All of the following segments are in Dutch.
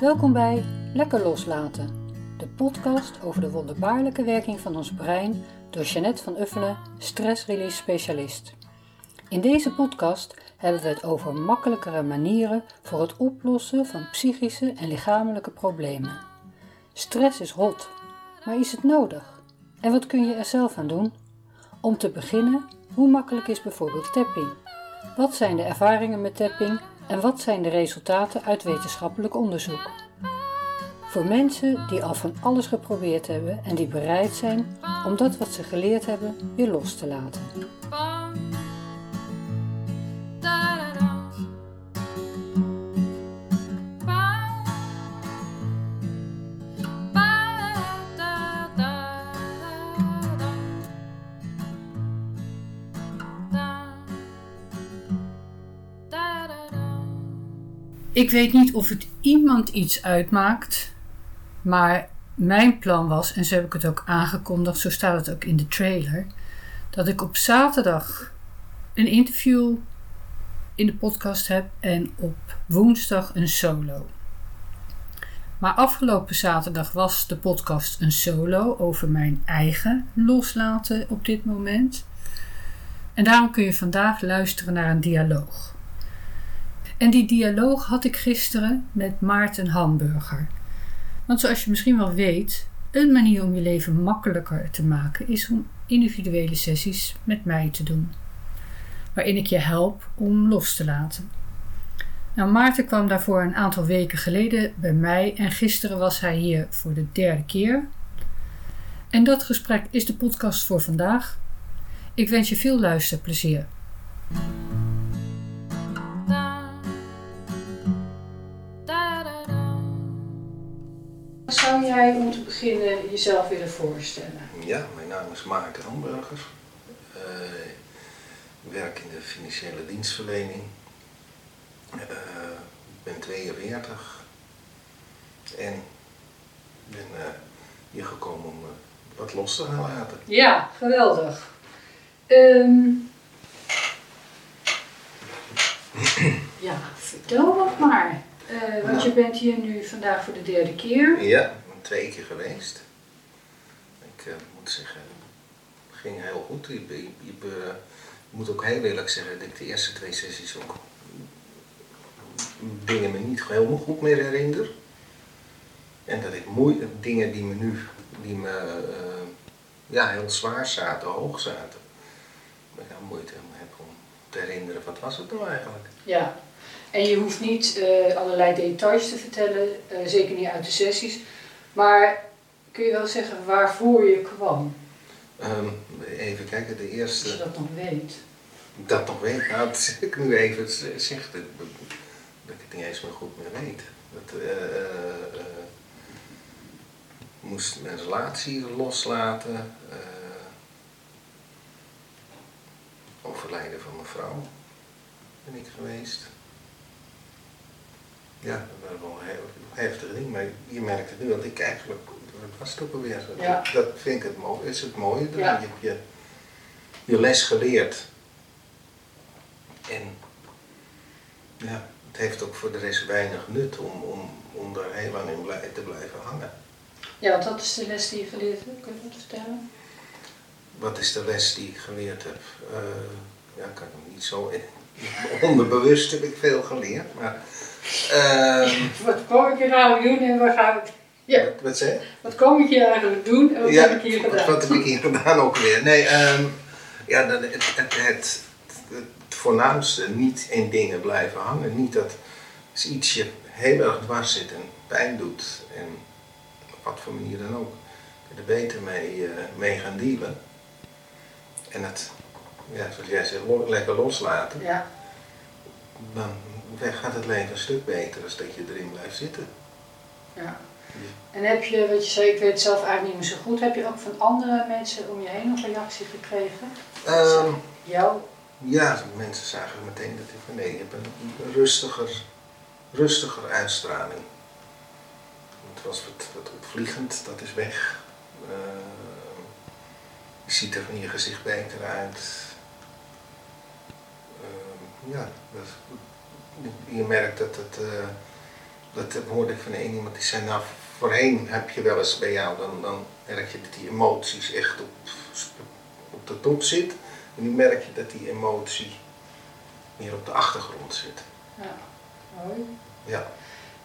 Welkom bij Lekker Loslaten, de podcast over de wonderbaarlijke werking van ons brein door Jeannette van Uffelen, stress-release specialist. In deze podcast hebben we het over makkelijkere manieren voor het oplossen van psychische en lichamelijke problemen. Stress is hot, maar is het nodig? En wat kun je er zelf aan doen? Om te beginnen, hoe makkelijk is bijvoorbeeld tapping? Wat zijn de ervaringen met tapping en wat zijn de resultaten uit wetenschappelijk onderzoek? Voor mensen die al van alles geprobeerd hebben en die bereid zijn om dat wat ze geleerd hebben weer los te laten. Ik weet niet of het iemand iets uitmaakt, maar mijn plan was, en zo heb ik het ook aangekondigd, zo staat het ook in de trailer, dat ik op zaterdag een interview in de podcast heb en op woensdag een solo. Maar afgelopen zaterdag was de podcast een solo over mijn eigen loslaten op dit moment. En daarom kun je vandaag luisteren naar een dialoog. En die dialoog had ik gisteren met Maarten Hamburger. Want zoals je misschien wel weet, een manier om je leven makkelijker te maken is om individuele sessies met mij te doen. Waarin ik je help om los te laten. Nou, Maarten kwam daarvoor een aantal weken geleden bij mij en gisteren was hij hier voor de derde keer. En dat gesprek is de podcast voor vandaag. Ik wens je veel luisterplezier. Jij om te beginnen jezelf willen voorstellen? Ja, mijn naam is Maarten Hamburger. Uh, ik werk in de financiële dienstverlening. Uh, ik ben 42 en ben uh, hier gekomen om wat los te gaan laten. Ja, geweldig. Um... ja, vertel wat maar. Uh, want je bent hier nu vandaag voor de derde keer. Ja, twee keer geweest. Ik uh, moet zeggen, het ging heel goed. Je, je, moet ook heel eerlijk zeggen dat ik de eerste twee sessies ook dingen me niet helemaal goed meer herinner. En dat ik moeite, dingen die me nu, die me uh, ja, heel zwaar zaten, hoog zaten, dat ik moeite heb om te herinneren wat was het nou eigenlijk. Ja, en je hoeft niet uh, allerlei details te vertellen, zeker niet uit de sessies. Maar kun je wel zeggen waarvoor je kwam? Um, even kijken, de eerste... Als je dat nog weet. Dat nog weet? Nou, dat ik nu even zeg, dat, dat ik het niet eens meer goed meer weet. Dat, uh, moest mijn relatie loslaten. overlijden van mijn vrouw ben ik geweest ja, dat was wel een heel heftig ding. Maar je merkt het nu, want ik eigenlijk, dat was het ook alweer zo. Ja. Dat vind ik het mooie, is het mooie. Ja. Je hebt je, je les geleerd. En ja, het heeft ook voor de rest weinig nut om, om, om daar heel lang in blij, te blijven hangen. Ja, want wat is de les die je geleerd hebt? Kun je dat vertellen? Wat is de les die ik geleerd heb? Uh, ja, kan ik niet zo onderbewust heb ik veel geleerd, maar Ehm, wat kom ik hier nou doen en waar ga ik... Ja. Wat, wat zeg Wat kom ik hier eigenlijk doen en wat heb ik hier gedaan? Wat, heb ik hier gedaan ook weer? Nee, um, ja, het, het, het, het, voornaamste, niet in dingen blijven hangen. Niet dat als iets je heel erg dwars zit en pijn doet, en op wat voor manier dan ook, er beter mee, uh, mee gaan dealen. En het, ja, zoals jij zegt, lekker loslaten. Ja. Dan gaat het leven een stuk beter als dat je erin blijft zitten. Ja. En heb je, wat je zei, ik weet het zelf eigenlijk niet meer zo goed, heb je ook van andere mensen om je heen een reactie gekregen? Um, jou? Ja, mensen zagen meteen dat ik van nee, je hebt een rustiger, rustiger uitstraling. Het was wat, wat opvliegend, dat is weg. Uh, je ziet er van je gezicht beter uit. Ja, je merkt dat het, uh, dat hoorde ik van één iemand die zei, nou voorheen heb je wel eens bij jou, dan, dan merk je dat die emoties echt op, op de top zit. En nu merk je dat die emotie meer op de achtergrond zit. Ja, mooi. Ja.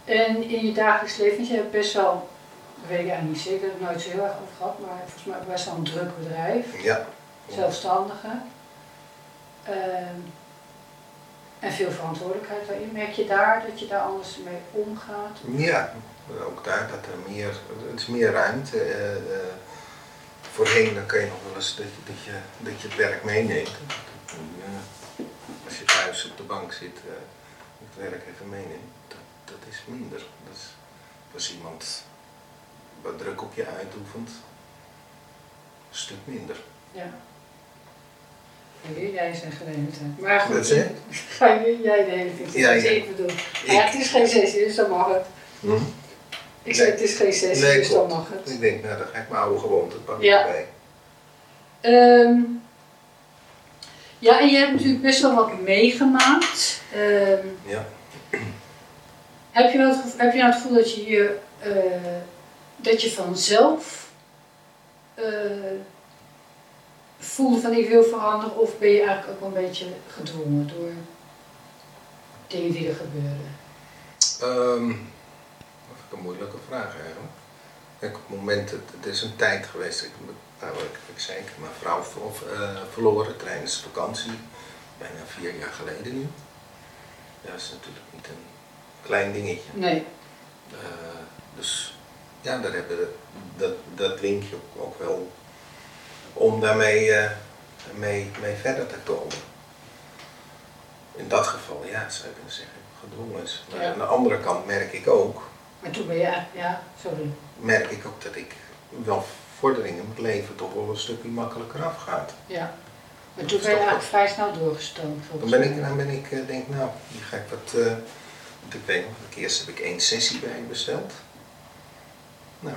En in je dagelijks leven, want je hebt best wel, dat weet ik eigenlijk niet zeker, heb ik nooit zo heel erg over gehad, maar volgens mij best wel een druk bedrijf, Ja. zelfstandige. Ehm, en veel verantwoordelijkheid daarin. Merk je daar dat je daar anders mee omgaat? Ja, ook daar dat er meer, het is meer ruimte. eh, eh, voorheen dan kan je nog wel eens dat je, dat je, dat je het werk meeneemt. Als je thuis op de bank zit, eh, het werk even meeneemt, dat, dat is minder. Dat is, als iemand wat druk op je uitoefent, een stuk minder. Ja. Jij is een gelegenheid. Maar goed, Wat zeg ga je, jij de hele tijd. Ja, dat ja. ik bedoel. Ja, het is geen sessie, dus dan mag het. Ik zei, het is geen sessie, Nee, dus dan mag het. Ik denk, nou dan ga ik mijn oude gewoonte pakken Ja. erbij. Ehm, ja, en je hebt natuurlijk best wel wat meegemaakt. Ehm, Ja. heb, je wel heb je nou het gevoel dat je je, eh, dat je vanzelf eh, voelde van ik wil veranderen of ben je eigenlijk ook wel een beetje gedwongen door dingen die er gebeurden? Ehm, dat vind ik een moeilijke vraag eigenlijk. Kijk, op het moment, het, het is een tijd geweest, ik, nou, ik, ik zei, ik heb mijn vrouw ver- eh, verloren tijdens vakantie, bijna vier jaar geleden nu. Ja, dat is natuurlijk niet een klein dingetje. Nee. Eh, dus ja, daar hebben dat, dat je ook wel om daarmee eh, mee, mee verder te komen. In dat geval, ja, zou je kunnen zeggen, gedwongen is. Maar Ja. aan de andere kant merk ik ook, Maar toen ben je ja, sorry. merk ik ook dat ik wel vorderingen in het leven toch wel een stukje makkelijker afgaat. Ja. Maar toen ben je eigenlijk vrij snel doorgestoomd. Dan ben ik, dan ben ik, eh, denk nou, hier ga ik wat, eh, want ik weet nog, eerst heb ik één sessie bij besteld. Nou,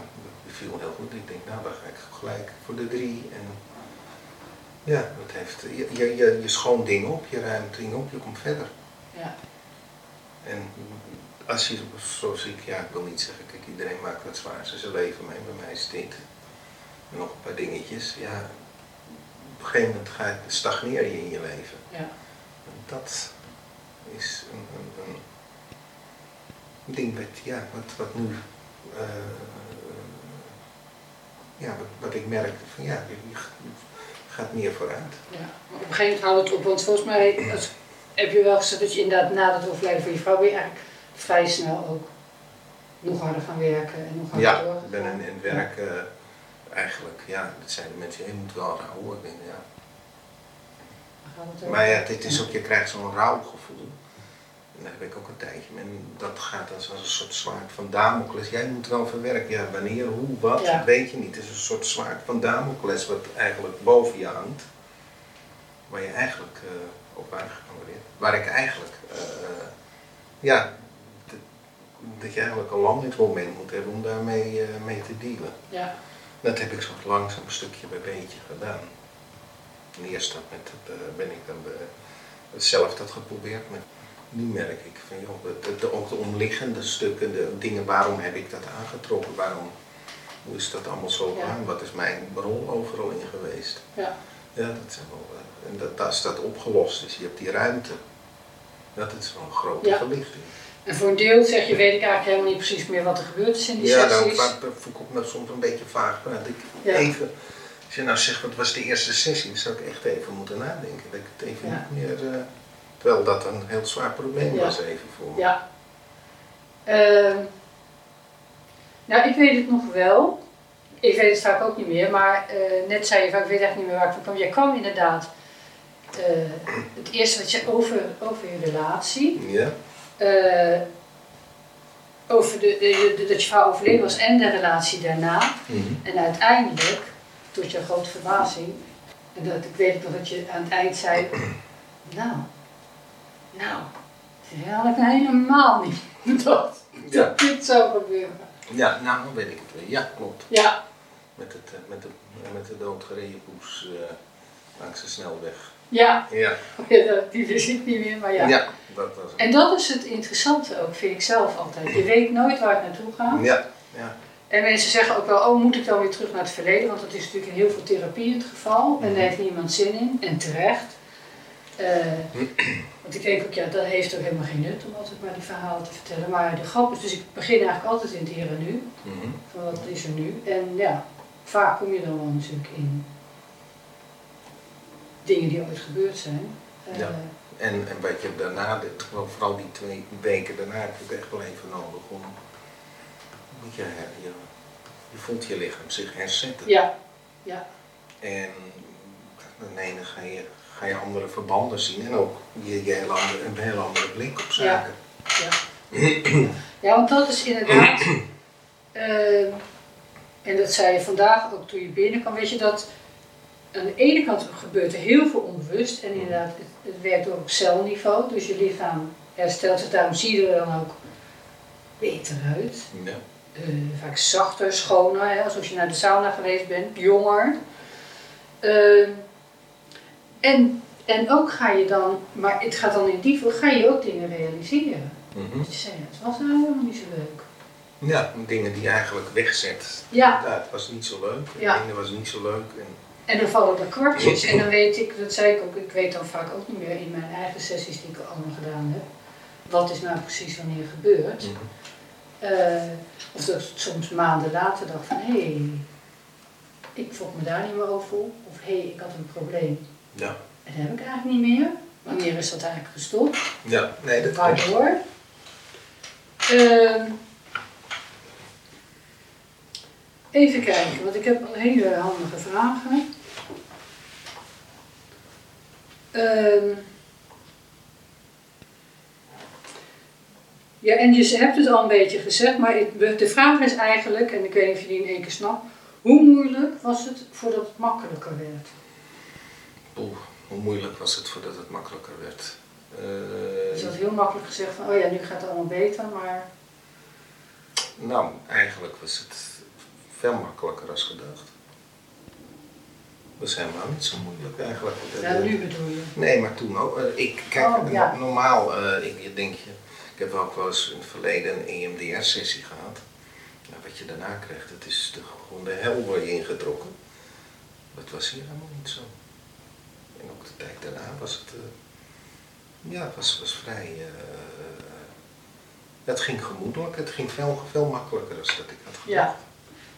viel heel goed. Ik denk, nou, dan ga ik gelijk voor de drie. En ja, dat heeft, je, je, je, je schoont dingen op, je ruimt dingen op, je komt verder. Ja. En als je, zoals ik, ja, ik wil niet zeggen, kijk, iedereen maakt wat zwaars in zijn leven mee, bij mij is dit. En nog een paar dingetjes, ja, op een gegeven moment ga je, stagneer je in je leven. Ja. En dat is een, een, een ding wat, ja, wat, wat nu, eh, ja, wat, ik merk, van ja, je, gaat meer vooruit. Ja, maar op een gegeven moment houdt het op, want volgens mij als- heb je wel gezegd dat je inderdaad na het overlijden van je vrouw je eigenlijk vrij snel ook nog harder gaan werken en nog harder Ja, doorgegaan. ik ben in, in het werk eh, eigenlijk, ja, dat zijn de mensen, je moet wel rouwen. Ik denk, ja. Maar ja, dit is ook, je krijgt zo'n rouwgevoel. En daar heb ik ook een tijdje mee. En dat gaat als, als een soort zwaard van Damocles. Jij moet wel verwerken. Ja, wanneer, hoe, wat, Ja. dat weet je niet. Het is een soort zwaard van Damocles wat eigenlijk boven je hangt. Waar je eigenlijk eh, op aangekomen wordt. Waar ik eigenlijk, eh, ja, dat- je eigenlijk een landingsmoment moet hebben om daarmee eh, mee te dealen. Ja, Dat heb ik zo langzaam stukje bij beetje gedaan. En eerst dat met het, eh, ben ik dan zelf dat geprobeerd. Maar nu merk ik van joh, het- ook de omliggende stukken, de dingen, waarom heb ik dat aangetrokken? Waarom, hoe is dat allemaal zo Ja. gegaan? Wat is mijn rol overal in geweest? ja, Ja, dat zijn wel, eh, en dat, als dat opgelost is, je hebt die ruimte. Dat is wel een grote Ja. verlichting. en voor een deel zeg je, weet ik eigenlijk helemaal niet precies meer wat er gebeurd is in die Ja, dan sessies. va- voel ik me soms een beetje vaag. Maar dat ik Ja. even, als je nou zegt wat was de eerste sessie, dan zou ik echt even moeten nadenken. Dat ik het even Ja. niet meer. eh, terwijl dat een heel zwaar probleem Ja. was even voor me. Ja. Ehm, nou, ik weet het nog wel. Ik weet het vaak ook niet meer, maar eh, net zei je van, ik weet echt niet meer waar ik van kwam. Jij kwam inderdaad, eh, het eerste wat je over, over je relatie, Ja, eh, over de, de, de- dat je vrouw overleden was en de relatie daarna. Mhm. En uiteindelijk, tot je grote verbazing, en dat, ik weet nog dat je aan het eind zei, nou, nou, dat had ik nou helemaal niet ja. dat dit zou gebeuren. ja, nou dan weet ik het weer. Ja, klopt. Ja, Met, het, eh, met, de, met de doodgereden poes eh, langs de snelweg. ja, Ja, dat- die wist ik niet meer, maar ja. ja. dat was het. En dat is het interessante ook, vind ik zelf altijd. Je weet nooit waar het naartoe gaat. Ja, ja. En mensen zeggen ook wel, oh moet ik dan weer terug naar het verleden? Want dat is natuurlijk in heel veel therapie het geval. En daar heeft niemand zin in. En terecht. Eh, want ik denk ook, ja, dat heeft ook helemaal geen nut om altijd maar die verhalen te vertellen. Maar de grap is, dus ik begin eigenlijk altijd in het hier en nu. Mhm. Van wat is er nu? En ja, vaak kom je dan wel natuurlijk in dingen die ooit gebeurd zijn. Eh, Ja. En, en wat je daarna, vooral die twee weken daarna, heb je het echt wel even nodig om. Moet je, je, je voelt je lichaam zich herzetten. ja, ja, En dan ga je, ga je andere verbanden zien en ook je, andere, een hele andere blik op zaken. ja. Ja, want dat is inderdaad, eh, en dat zei je vandaag ook toen je binnenkwam, weet je dat aan de ene kant gebeurt er heel veel onbewust en inderdaad, het, het werkt door op celniveau, dus je lichaam herstelt zich, daarom zie je er dan ook beter uit. Ja. Eh, vaak zachter, schoner, hè, alsof je naar de sauna geweest bent, jonger. Eh, en, en ook ga je dan, maar het gaat dan in die ga je ook dingen realiseren. Mhm. Dat je zegt, het was nou helemaal niet zo leuk. ja, dingen die je eigenlijk wegzet. Ja. het was niet zo leuk. Ja. dingen was niet zo leuk. En, En dan vallen er kwartjes. En dan weet ik, dat zei ik ook, ik weet dan vaak ook niet meer in mijn eigen sessies die ik allemaal gedaan heb. Wat is nou precies wanneer gebeurd. Mhm. Eh, of dat ik soms maanden later dacht van, hé, hey, ik voel me daar niet meer over. Of hé, hey, ik had een probleem. Ja. Dat heb ik eigenlijk niet meer. Wanneer is dat eigenlijk gestopt? ja, nee, dat. Waardoor? Ehm, even kijken, want ik heb al hele handige vragen. Ehm, ja, en je hebt het al een beetje gezegd, maar ik- de vraag is eigenlijk, en ik weet niet of je die in één keer snapt, hoe moeilijk was het voordat het makkelijker werd? Oeh, hoe moeilijk was het voordat het makkelijker werd? Eh, Dus je had heel makkelijk gezegd van, oh ja, nu gaat het allemaal beter, maar Nou, eigenlijk was het veel makkelijker als gedacht. Dat is helemaal niet zo moeilijk eigenlijk. ja, nu bedoel je. Nee, maar toen ook. Eh, Ik, kijk, Oh, ja. no- normaal, eh, ik, denk je, ik heb ook wel eens in het verleden een EMDR-sessie gehad. Nou, wat je daarna krijgt, het is de, gewoon de hel word je ingetrokken. Dat was hier helemaal niet zo. Tijd daarna was het, eh, ja, was, was vrij, eh, het ging gemoedelijk, het ging veel, veel makkelijker dan dat ik had gedacht. Ja.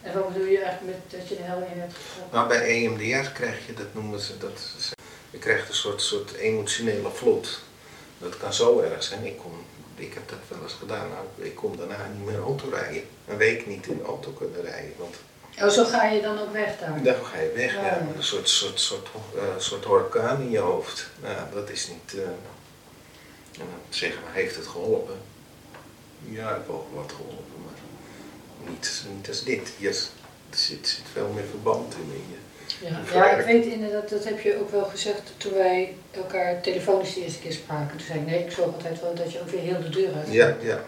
En wat bedoel je eigenlijk met dat je de hel in hebt getrokken? Nou, bij EMDR krijg je, dat noemen ze, dat, je krijgt een soort, soort emotionele vloed. Dat kan zo erg zijn. Ik, kon, ik heb dat wel eens gedaan. Nou, ik kon daarna niet meer auto rijden. Een week niet in de auto kunnen rijden. Want Oh, zo ga je dan ook weg daar? dan ga je weg. Ja, met een soort, soort, soort, eh, soort orkaan in je hoofd. Nou, dat is niet... eh, en dan zeggen we, heeft het geholpen? Ja, het heeft wel wat geholpen, maar niet, niet als dit. Hier zit, zit veel meer verband in. in je. Ja. Ja, ik weet inderdaad, dat heb je ook wel gezegd toen wij elkaar telefonisch de eerste keer spraken. Toen zei ik, nee, ik zorg altijd wel dat je ook weer heel de deur uit Ja, ja.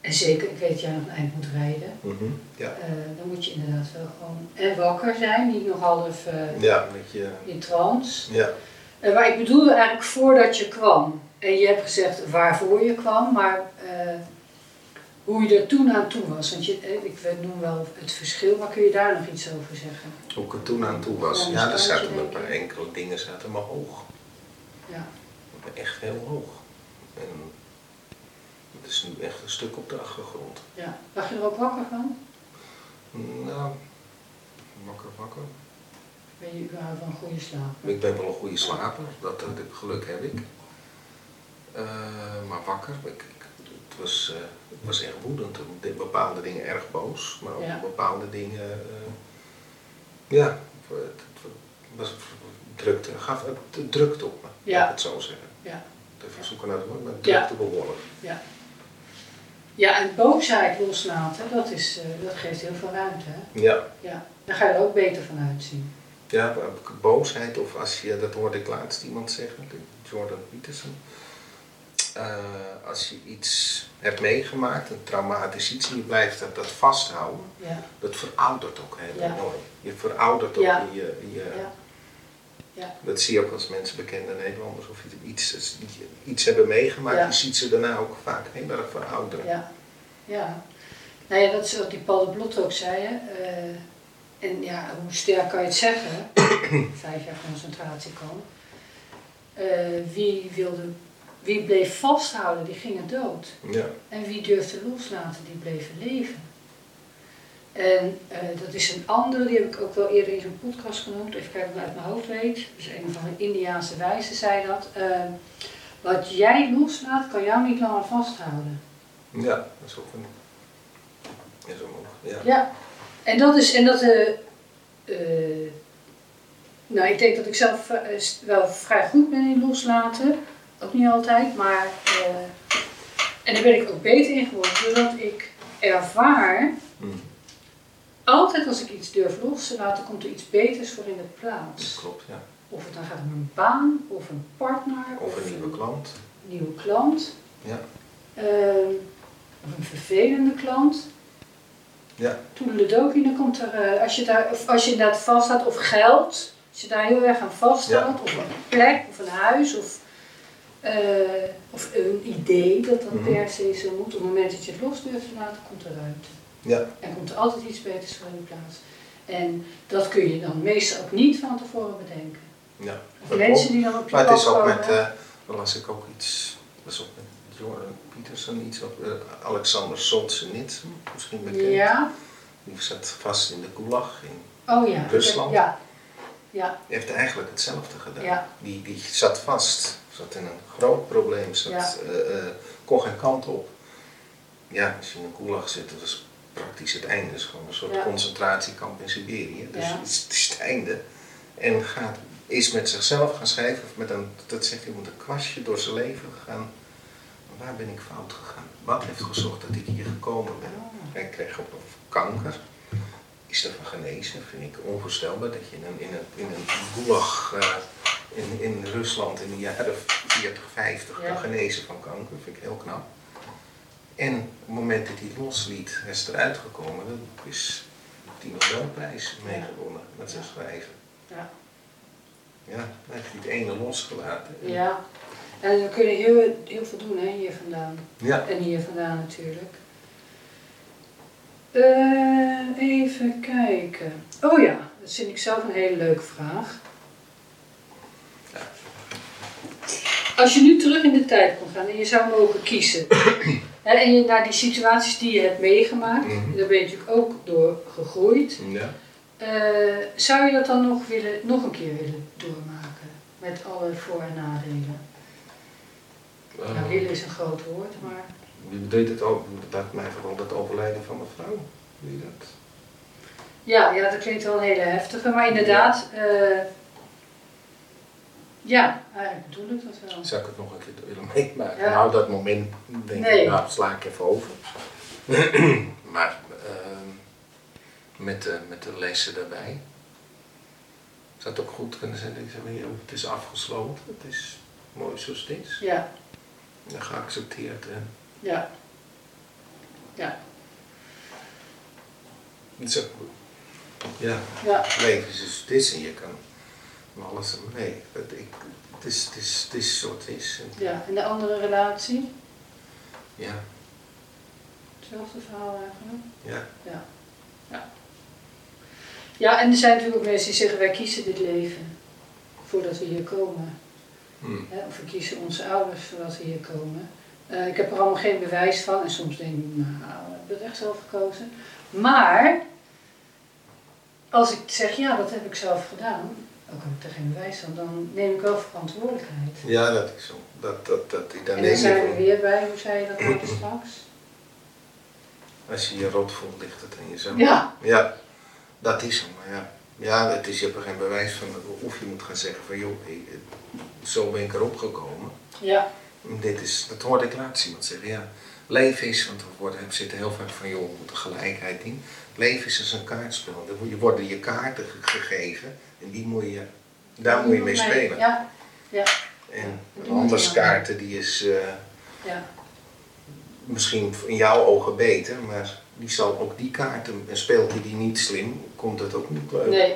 En zeker, ik weet dat jij nog een eind moet rijden. mhm, ja. Eh, dan moet je inderdaad wel gewoon en wakker zijn, niet nog half eh, Ja, met je, in trance. ja. Eh, maar ik bedoelde eigenlijk voordat je kwam. En je hebt gezegd waarvoor je kwam, maar eh, hoe je er toen aan toe was. Want je, eh, ik noem wel het verschil, maar kun je daar nog iets over zeggen? Hoe ik er toen aan toe was. Ja, er zaten een paar enkele dingen zaten maar hoog. Ja. Echt heel hoog. En is nu echt een stuk op de achtergrond. ja. Lag je er ook wakker van? Nou, wakker, wakker. Ben je überhaupt van goede slaap? Ik ben wel een goede slaper, dat, dat geluk heb ik. Eh, maar wakker, ik, ik- het, was, eh, het was echt woedend. Op di- bepaalde dingen erg boos, maar op bepaalde dingen, eh, ja, het, het was drukte, gaf het drukte op me, Ja. laat ik het zo zeggen. Ja. Even zoeken naar het woord, maar het Ja. drukte behoorlijk. Ja. Ja, en boosheid loslaten, dat, is, eh, dat geeft heel veel ruimte. Hè? Ja. Ja. Daar ga je er ook beter van uitzien. Ja, boosheid of als je, dat hoorde ik laatst iemand zeggen, Jordan Peterson. Eh, als je iets hebt meegemaakt, een traumatisch iets, en je blijft dat, dat vasthouden, Ja. dat veroudert ook heel Ja. enorm. Je veroudert ook Ja. je, je Ja. Dat zie je ook als mensen, bekende Nederlanders, of iets, iets hebben meegemaakt, Ja. je ziet ze daarna ook vaak heel erg verouderen. Ja, ja. Nou ja, dat is wat die Paul de Blot ook zei. Hè. Eh, en ja, hoe sterk kan je het zeggen? Vijf jaar concentratiekamp. Eh wie, wilde, wie bleef vasthouden, die gingen dood. Ja. En wie durfde loslaten, die bleven leven. En eh, dat is een andere, die heb ik ook wel eerder in zo'n podcast genoemd. Even kijken of ik uit mijn hoofd weet. Dus een van de Indiaanse wijzen zei dat. eh, wat jij loslaat, kan jou niet langer vasthouden. ja, dat is ook een. Ja, zo mogelijk. Ja. Ja, en dat is, en dat, eh, eh, nou ik denk dat ik zelf wel vrij goed ben in loslaten. Ook niet altijd, maar, en daar ben ik ook beter in geworden, doordat ik ervaar, Hm, altijd als ik iets durf los te laten, komt er iets beters voor in de dat plaats. klopt, ja. Of het dan gaat om een baan, of een partner, Of een nieuwe klant. nieuwe klant, Ja. eh, of een vervelende klant. Ja. Toedeledokie, dan komt er, eh, als je daar, of als je inderdaad vaststaat, of geld, als je daar heel erg aan vasthoudt, of een plek, of een huis, of, eh, of een idee dat dat Mhm. per se zo moet. Op het moment dat je het los durft te laten, komt er ruimte. Ja. En komt er altijd iets beters voor in de plaats. En dat kun je dan meestal ook niet van tevoren bedenken. ja. Of mensen die dan op je Maar het is ook met, eh daar las ik ook iets, is ook met Jordan Peterson, iets op eh, Alexander Solzhenitsyn, misschien bekend. ja, Die zat vast in de Gulag. In, oh ja. Rusland? Ja, ja, die heeft eigenlijk hetzelfde gedaan. Ja. Die, die zat vast, zat in een groot probleem, zat, Ja. eh, eh, kon geen kant op. Ja, als je in een Gulag zit, dat is praktisch het einde. Het is gewoon een soort Ja. concentratiekamp in Siberië. Dus Ja. het, is, het einde. En gaat, is met zichzelf gaan schrijven, of met een, dat zegt met een kwastje door zijn leven gegaan. Waar ben ik fout gegaan? Wat heeft gezorgd dat ik hier gekomen ben? Hij kreeg ook nog kanker. Is ervan genezen, vind ik onvoorstelbaar dat je in een, in een, in een gulag eh, in, in Rusland in de jaren 40, 50 Ja. kan genezen van kanker. vind ik heel knap. En op het moment dat hij het losliet, is eruit gekomen. Dan is die Nobelprijs meegewonnen met zijn schrijven. ja. Ja, dan heeft hij het ene losgelaten. En- Ja, en we kunnen heel, heel veel doen hè, hier vandaan. ja. En hier vandaan natuurlijk. Eh, even kijken. Oh ja, dat vind ik zelf een hele leuke vraag. Als je nu terug in de tijd kon gaan en je zou mogen kiezen. Hè, en je naar die situaties die je hebt meegemaakt, Mhm. daar ben je natuurlijk ook door gegroeid. ja. Eh, zou je dat dan nog, willen, nog een keer willen doormaken? Met alle voor- en nadelen? Eh, Nou, willen is een groot woord, maar... Je deed het ook, dat mij vooral het overlijden van mijn vrouw. Je dat? Ja, ja, dat klinkt wel een hele heftige, maar inderdaad, eh, ja, eigenlijk bedoel ik dat wel. Zou ik het nog een keer willen meemaken? Ja. Nou, dat moment denk Nee. ik, nou, sla ik even over. maar ehm, met, de, met de lessen daarbij. Zou het ook goed kunnen zijn dat ik zeg, maar, het is afgesloten, het is mooi zoals het is. Ja, En geaccepteerd. En ja, ja, het is ook, ja, ja, leven is zoals het is en je kan van alles, nee, het, ik, het, is, het, is, het is zoals het is. Ja. En de andere relatie? ja, Hetzelfde verhaal eigenlijk. ja, Ja, ja. Ja, en er zijn natuurlijk ook mensen die zeggen, wij kiezen dit leven voordat we hier komen. hm, Hè, of we kiezen onze ouders voordat we hier komen. Eh, ik heb er allemaal geen bewijs van en soms denk ik, nou, heb ik het echt zelf gekozen. Maar, als ik zeg, ja, dat heb ik zelf gedaan, ook heb ik er geen bewijs van, dan neem ik wel verantwoordelijkheid. ja, dat is zo. Dat, dat, dat, daar en neem dan je zijn we weer bij, hoe zei je dat nou straks? Als je je rot voelt, ligt het in jezelf. Ja, Ja, dat is hem. Ja, ja het is, je hebt er geen bewijs van. Of je moet gaan zeggen van joh, ik- zo ben ik erop gekomen. ja, Dit is, dat hoorde ik laatst iemand zeggen. Ja, leven is, want we worden, zitten heel vaak van joh, we moeten gelijkheid in. Leven is als een kaartspel. Je worden je kaarten ge- gegeven en die moet je, daar moet je mee spelen. Ja, ja, En een moet anders je dan- kaarten die is eh, ja, misschien in jouw ogen beter, maar die zal ook die kaarten, en speelt hij die niet slim, komt het ook niet leuk. nee.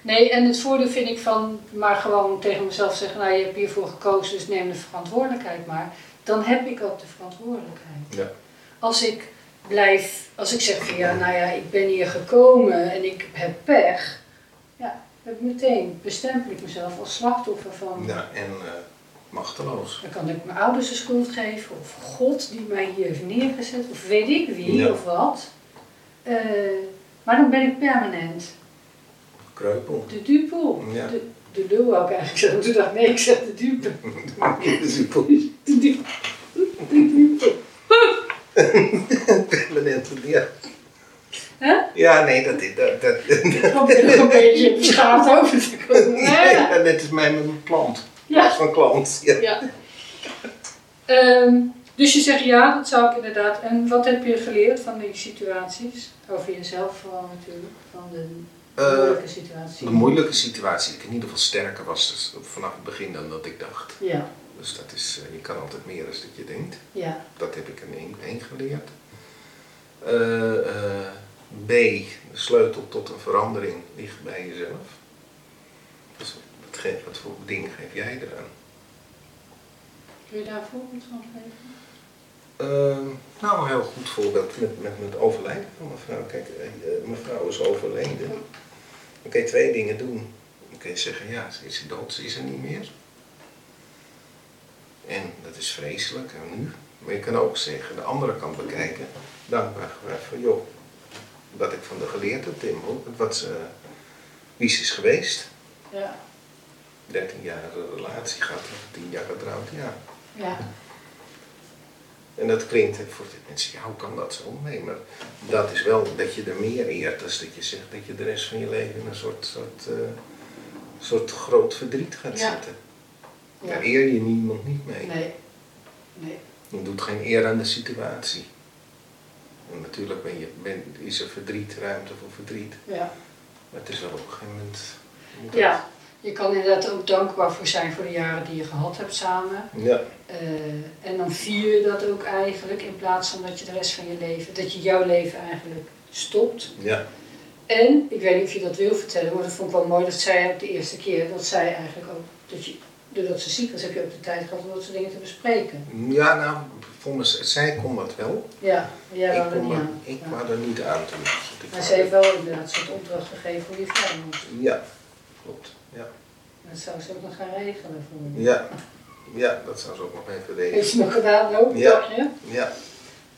Nee, en het voordeel vind ik van maar gewoon tegen mezelf zeggen, nou je hebt hiervoor gekozen, dus neem de verantwoordelijkheid maar. Dan heb ik ook de verantwoordelijkheid. Ja. Als ik blijf, als ik zeg van ja, nou ja, ik ben hier gekomen en ik heb pech, heb meteen bestempel ik mezelf als slachtoffer van. Ja, en eh, machteloos. Dan kan ik mijn ouders de schuld geven, of God die mij hier heeft neergezet, of weet ik wie Ja. of wat. Eh, maar dan ben ik permanent Kreupel. de dupe. Ja. De, de lul ik eigenlijk zeggen. Toen dacht ik, nee, ik zeg de. Dupe. De dupe. De dupe. Permanent, ja. Hè? Ja, nee, dat is... Dat, dat, Ik probeer nog een beetje beschaamd over te komen. Ja. ja, net als mij met mijn plant. Ja. Van klant. Ja. ja. Ehm, dus je zegt ja, dat zou ik inderdaad. En wat heb je geleerd van die situaties? Over jezelf vooral natuurlijk. Van de Eh, moeilijke situatie. Een moeilijke situatie, dat ik in ieder geval sterker was dus vanaf het begin dan dat ik dacht. Ja, Dus dat is, eh, je kan altijd meer dan dat je denkt. ja, Dat heb ik in één, geleerd. Eh, eh, B, de sleutel tot een verandering ligt bij jezelf. Dus wat, geef, wat voor dingen geef jij eraan? kun je daar een voorbeeld van geven? Ehm, nou, een heel goed voorbeeld met, met, met het overlijden van mevrouw. Kijk, eh, mevrouw is overleden. Dan kun je twee dingen doen. Dan kun je zeggen, ja, ze is dood, ze is er niet meer. En dat is vreselijk, en nu? Maar je kan ook zeggen, de andere kant bekijken, dankbaar van, joh, wat ik van de geleerd heb, Tim, wat ze, wie ze is geweest. Ja, 13 jaar relatie gehad, 10 jaar getrouwd, ja. ja, En dat klinkt voor de mensen, ja, hoe kan dat zo? Nee, maar dat is wel dat je er meer eert dan dat je zegt dat je de rest van je leven in een soort, soort, eh, soort groot verdriet gaat Ja. zitten. ja. Daar eer je niemand niet mee. Nee, nee. Je doet geen eer aan de situatie. En natuurlijk ben je, ben, is er verdriet, ruimte voor verdriet. Ja. Maar het is wel op een gegeven moment... Ja, je kan inderdaad ook dankbaar voor zijn voor de jaren die je gehad hebt samen. Ja, Eh, en dan vier je dat ook eigenlijk in plaats van dat je de rest van je leven, dat je jouw leven eigenlijk stopt. ja, En, ik weet niet of je dat wil vertellen, maar dat vond ik wel mooi, dat zij ook de eerste keer, dat zij eigenlijk ook, dat je, doordat ze ziek was, heb je ook de tijd gehad om dat soort dingen te bespreken. ja nou, zij kon dat wel. Ja, jij ik er kon niet er, ik Ja. er niet aan ik Maar ze heeft wel inderdaad een soort opdracht gegeven hoe je verder moet. Ja, klopt. Ja. Dat zou ze ook nog gaan regelen voor. Ja, ja dat zou ze ook nog even Heeft regelen. ze nog gedaan ook, Ja. dacht je? Ja,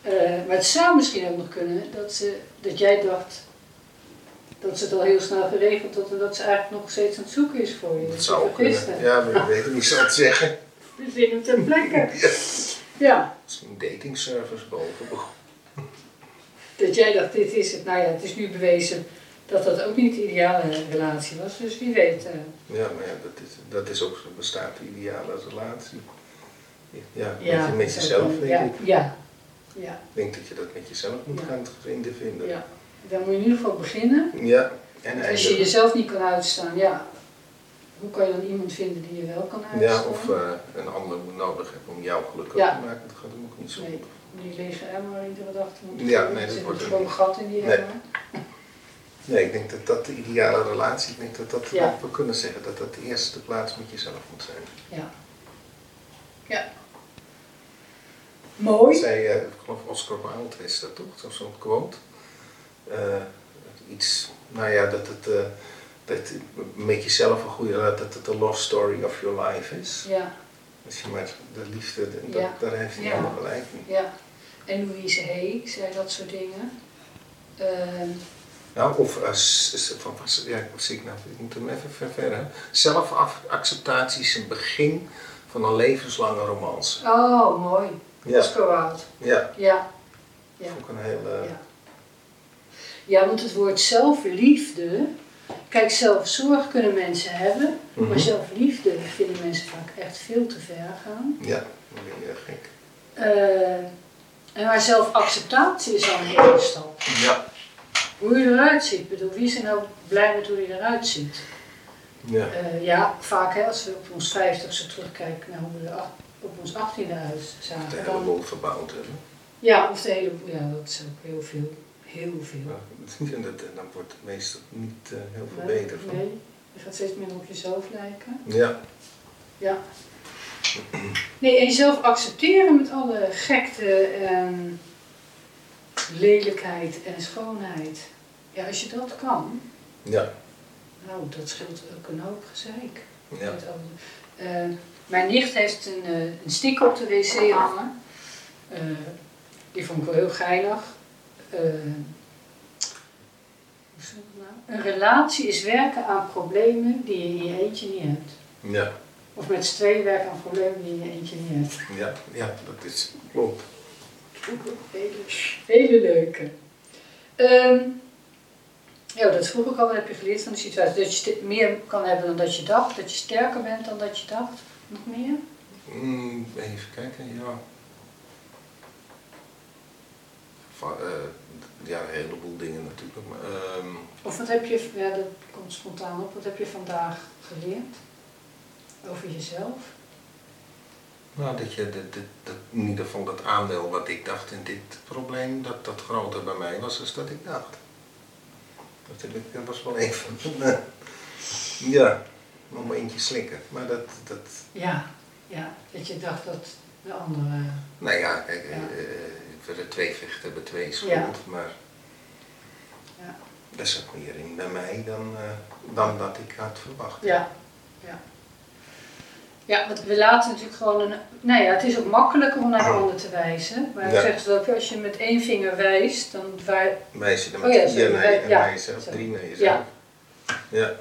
Eh, maar het zou misschien ook nog kunnen dat, ze, dat jij dacht dat ze het al heel snel geregeld had en dat ze eigenlijk nog steeds aan het zoeken is voor je. dat zou ook kunnen. Ja, maar ik weet het niet zo te zeggen. We vinden ter plekke. Ja. Misschien een datingservice boven. dat jij dacht, dit is het. Nou ja, het is nu bewezen dat dat ook niet de ideale relatie was. Dus wie weet. eh, Ja, maar ja, dat is, dat is ook, zo bestaat de ideale relatie. Ja, ja, met, je, met jezelf denk ja, ik. ja, ja, Ik denk dat je dat met jezelf moet Ja. gaan vinden. vinden. ja. Dan moet je in ieder geval beginnen. Ja, en Als je jezelf niet kan uitstaan, ja, hoe kan je dan iemand vinden die je wel kan uitstaan? Ja, of eh, een ander nodig hebben om jou gelukkig Ja. te maken, dat gaat ook niet zo Nee. Die lege emmer iedere dag te moeten Ja, nee, dat zit wordt een er gewoon niet. gat in die Nee. emmer. Nee, ik denk dat dat de ideale relatie, ik denk dat dat, Ja. we kunnen zeggen dat dat de eerste plaats met jezelf moet zijn. Ja. Ja. Mooi. Zij, eh, ik geloof Oscar Wilde is dat toch, Zo- zo'n quote. Eh, iets, nou ja, dat het, dat met jezelf een goede, dat het de love story of your life is. Ja, Als je maar de liefde, dat, Ja. daar heeft hij Ja. helemaal gelijk in. ja. En Louise Hay zei dat soort dingen. Ehm, Nou, of als, is- van, was, ja, wat zie ik nou, ik moet hem even ver- verder. Zelfacceptatie is een begin van een levenslange romance. oh, mooi. Ja, Oscar Wilde. ja, Ja. Ja. vond ik een hele... Ja. ja, want het woord zelfliefde. Kijk, zelfzorg kunnen mensen hebben, Mhm. maar zelfliefde vinden mensen vaak echt veel te ver gaan. Ja, dan ben je gek. Eh, en maar zelfacceptatie is al een hele stap. Ja, Hoe je eruit ziet, ik bedoel, wie is er nou blij met hoe je eruit ziet? ja. Eh, ja, vaak hè, als we op ons vijftigste terugkijken naar hoe we er op ons achttiende De uitzagen. hele Dan, boel verbouwd hebben. ja, of de hele, ja, dat is ook heel veel. Heel veel. Ja, en dat, dan wordt het meestal niet eh, heel veel Nee, beter van. Nee, Je gaat steeds minder op jezelf lijken. Ja. Ja. Nee, en jezelf accepteren met alle gekte en lelijkheid en schoonheid. Ja, als je dat kan, Ja. nou, dat scheelt ook een hoop gezeik. Ja. Eh, mijn nicht heeft een, eh, een op de wc hangen. Die vond ik wel heel geinig. Eh, nou? Een relatie is werken aan problemen die je in je eentje niet hebt. Ja. Of met z'n tweeën werken aan problemen die je in je eentje niet hebt. Ja. Ja, dat is klopt. Hele, hele leuke. Ehm, ja, dat vroeg ik al, wat heb je geleerd van de situatie? Dat je meer kan hebben dan dat je dacht, dat je sterker bent dan dat je dacht. Nog meer? Mm, even kijken, ja. Eh, ja, een heleboel dingen natuurlijk. Maar, ehm, Of wat heb je, ja dat komt spontaan op, wat heb je vandaag geleerd? Over jezelf? nou, dat je dat, dat, dat, in ieder geval dat aandeel wat ik dacht in dit probleem, dat dat groter bij mij was dan dat ik dacht. Dat, heb ik, dat was wel even. ja, nog maar eentje slikken. Maar dat, dat, Ja, ja, dat je dacht dat de andere... nou ja, kijk, Ja. eh, voor de twee vechten hebben twee schuld, Ja. maar Ja, dat zat meer in bij mij dan, eh, dan dat ik had verwacht. ja, ja. Ja, want we laten natuurlijk gewoon een... Nou ja, het is ook makkelijker om naar de ander te wijzen. Maar dan Ja. zeggen ze dat als je met één vinger wijst, dan wij, Wijs je er Oh met ja, vier wij- en ja, wij zelf zo. drie jezelf. Ja. Ja.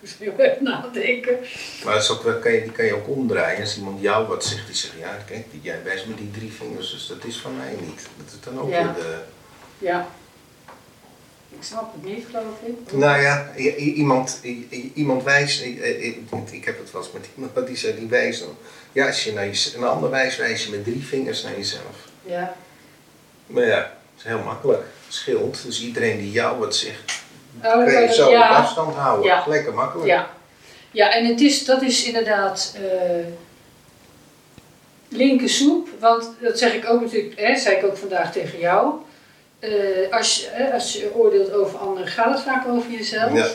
Dus heel erg nadenken. Maar dat is ook, wel- kan je, die kan je ook omdraaien. Als iemand jou wat zegt, die zegt ja, kijk, die- jij wijst met die drie vingers, dus dat is van mij niet. Dat is dan ook Ja. weer de... Ja. Ik snap het niet, geloof ik. Nou ja, iemand, iemand wijst, ik, heb het wel eens met iemand die zei, die wijst dan. Ja, als je naar je, een ander wijst, wijs je met drie vingers naar jezelf. Ja, Maar ja, het is heel makkelijk. Het scheelt. Dus iedereen die jou wat zegt, oh, kun je zo op afstand houden. Ja. Lekker makkelijk. ja. ja, en het is, dat is inderdaad eh linker soep. Want dat zeg ik ook natuurlijk, hè, zei ik ook vandaag tegen jou. Eh, als, je, hè, als je oordeelt over anderen, gaat het vaak over jezelf. Ja.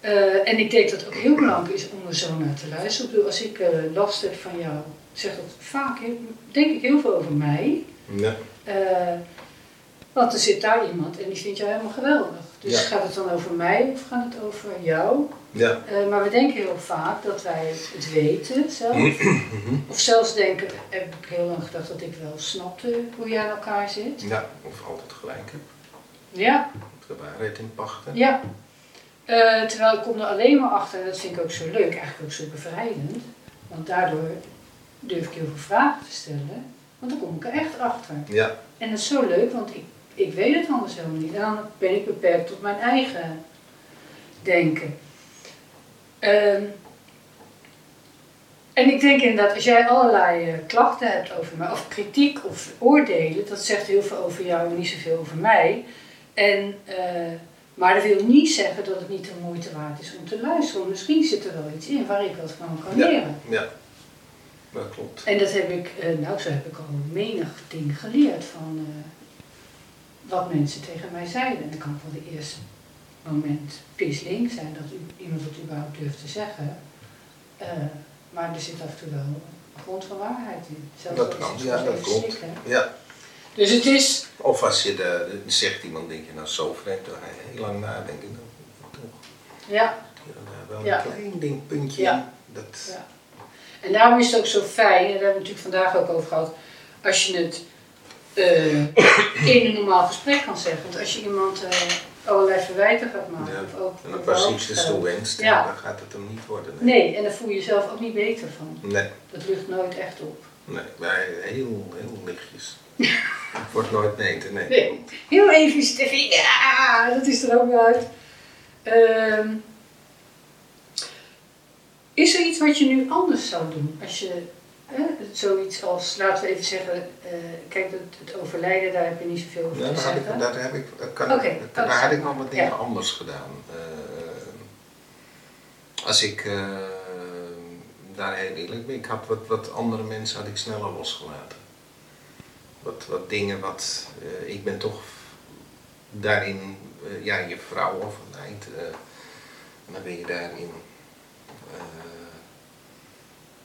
Eh, en ik denk dat het ook heel belangrijk is om er zo naar te luisteren. Ik bedoel, als ik last heb van jou, zegt dat vaak, denk ik heel veel over mij. Ja. Want er zit daar iemand en die vindt jou helemaal geweldig. Dus Ja. gaat het dan over mij of gaat het over jou? Ja. Eh, maar we denken heel vaak dat wij het weten zelf. of zelfs denken, heb ik heel lang gedacht dat ik wel snapte hoe jij in elkaar zit. ja, of altijd gelijk heb. Ja, de waarheid in pachten. ja. Eh, terwijl ik kom er alleen maar achter, en dat vind ik ook zo leuk, eigenlijk ook zo bevrijdend. Want daardoor durf ik heel veel vragen te stellen. Want dan kom ik er echt achter. Ja. En dat is zo leuk, want ik, ik weet het anders helemaal niet. Dan ben ik beperkt tot mijn eigen denken. Ehm, en ik denk inderdaad, als jij allerlei eh, klachten hebt over mij, of kritiek of oordelen, dat zegt heel veel over jou en niet zoveel over mij. En, eh, maar dat wil niet zeggen dat het niet de moeite waard is om te luisteren. Misschien zit er wel iets in waar ik wat van kan Ja. leren. Ja. Dat klopt. En dat heb ik, eh, nou zo heb ik al menig ding geleerd van wat mensen tegen mij zeiden. En dat kan voor de eerste moment pisling zijn dat u, iemand het überhaupt durft te zeggen. Eh, maar er zit af en toe wel een grond van waarheid in. Zelfs Dat kan, ja, dat klopt. Ja. Dus het is, Of als je de, de- zegt iemand, denk je nou zo vreemd, dan ga je heel lang nadenken. Dan toch ja, ja, wel Ja. een klein ding, puntje Ja. Dat, Ja. En daarom is het ook zo fijn, en daar hebben we het natuurlijk vandaag ook over gehad, als je het eh, in een normaal gesprek kan zeggen. Want als je iemand eh, allerlei verwijten gaat maken, Ja. of ook En eh, stoel wenst, Ja. dan gaat het hem niet worden. Nee, en daar voel je jezelf ook niet beter van. Nee, Dat lucht nooit echt op. nee, wij heel, heel lichtjes. Het wordt nooit beter, nee. Nee. Heel even zeggen, ja, dat is er ook wel uit. Ehm, is er iets wat je nu anders zou doen? Als je hè, zoiets als, laten we even zeggen, eh, kijk, het, het overlijden, daar heb je niet zoveel over Ja, te daar, had zeggen. ik, daar, heb ik, kan, daar, had ik nog wat dingen ja. anders gedaan. Eh, als ik eh, daar heel eerlijk ben, ik had wat, wat andere mensen had ik sneller losgelaten. Wat, wat dingen wat, ik ben toch daarin, ja, je vrouw eh, En dan ben je daarin.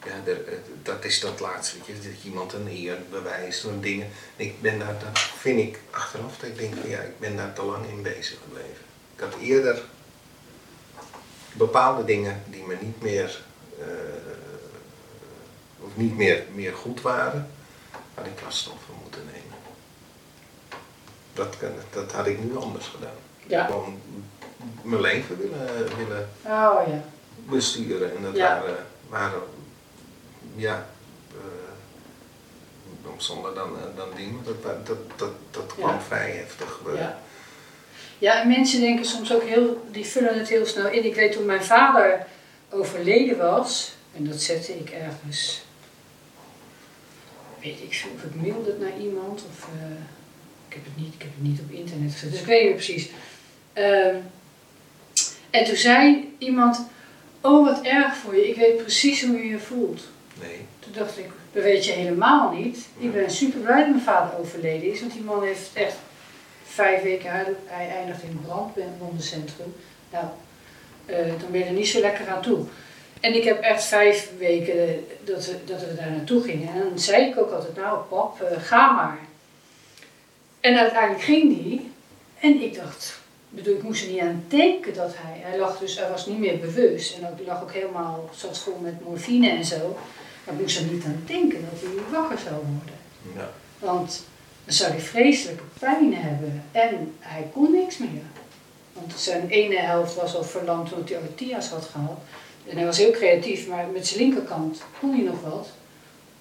Ja, de- het- dat is dat laatste, weet je, dat iemand een eer bewijst door dingen. Ik ben daar, dat vind ik achteraf, dat ik denk van ja, ik ben daar te lang in bezig gebleven. Ik had eerder bepaalde dingen die me niet meer, eh, of niet meer, meer goed waren, had ik afstand van moeten nemen. Dat, dat had ik nu anders gedaan. Ja. Gewoon mijn leven willen, willen Oh ja. besturen. En dat Ja. waren, waren, ja, eh, zonder dan, eh, dan dingen, dat, dat, dat, dat kwam Ja. vrij heftig. eh, Ja. Ja, en mensen denken soms ook heel, die vullen het heel snel in. Ik weet toen mijn vader overleden was, en dat zette ik ergens, weet ik veel, of ik mailde het naar iemand, of ik, heb het niet, ik heb het niet op internet gezet, dus ik weet meer precies. Ehm, en toen zei iemand, oh wat erg voor je, ik weet precies hoe je je voelt. Nee. Toen dacht ik, dat weet je helemaal niet. Ik ben super blij dat mijn vader overleden is, want die man heeft echt vijf weken, hij, eindigt in het brandwondencentrum. Nou, eh, dan ben je er niet zo lekker aan toe. En ik heb echt vijf weken dat we, dat we daar naartoe gingen. En dan zei ik ook altijd, nou pap, eh, ga maar. En uiteindelijk ging die. En ik dacht, bedoel, ik moest er niet aan denken dat hij, hij lag dus, hij was niet meer bewust. En ook, lag ook helemaal, zat vol met morfine en zo. Maar ik moest er niet aan denken dat hij wakker zou worden. Ja. Want dan zou hij vreselijke pijn hebben en hij kon niks meer. Want zijn ene helft was al verlamd omdat hij orthia's had gehad. En hij was heel creatief, maar met zijn linkerkant kon hij nog wat.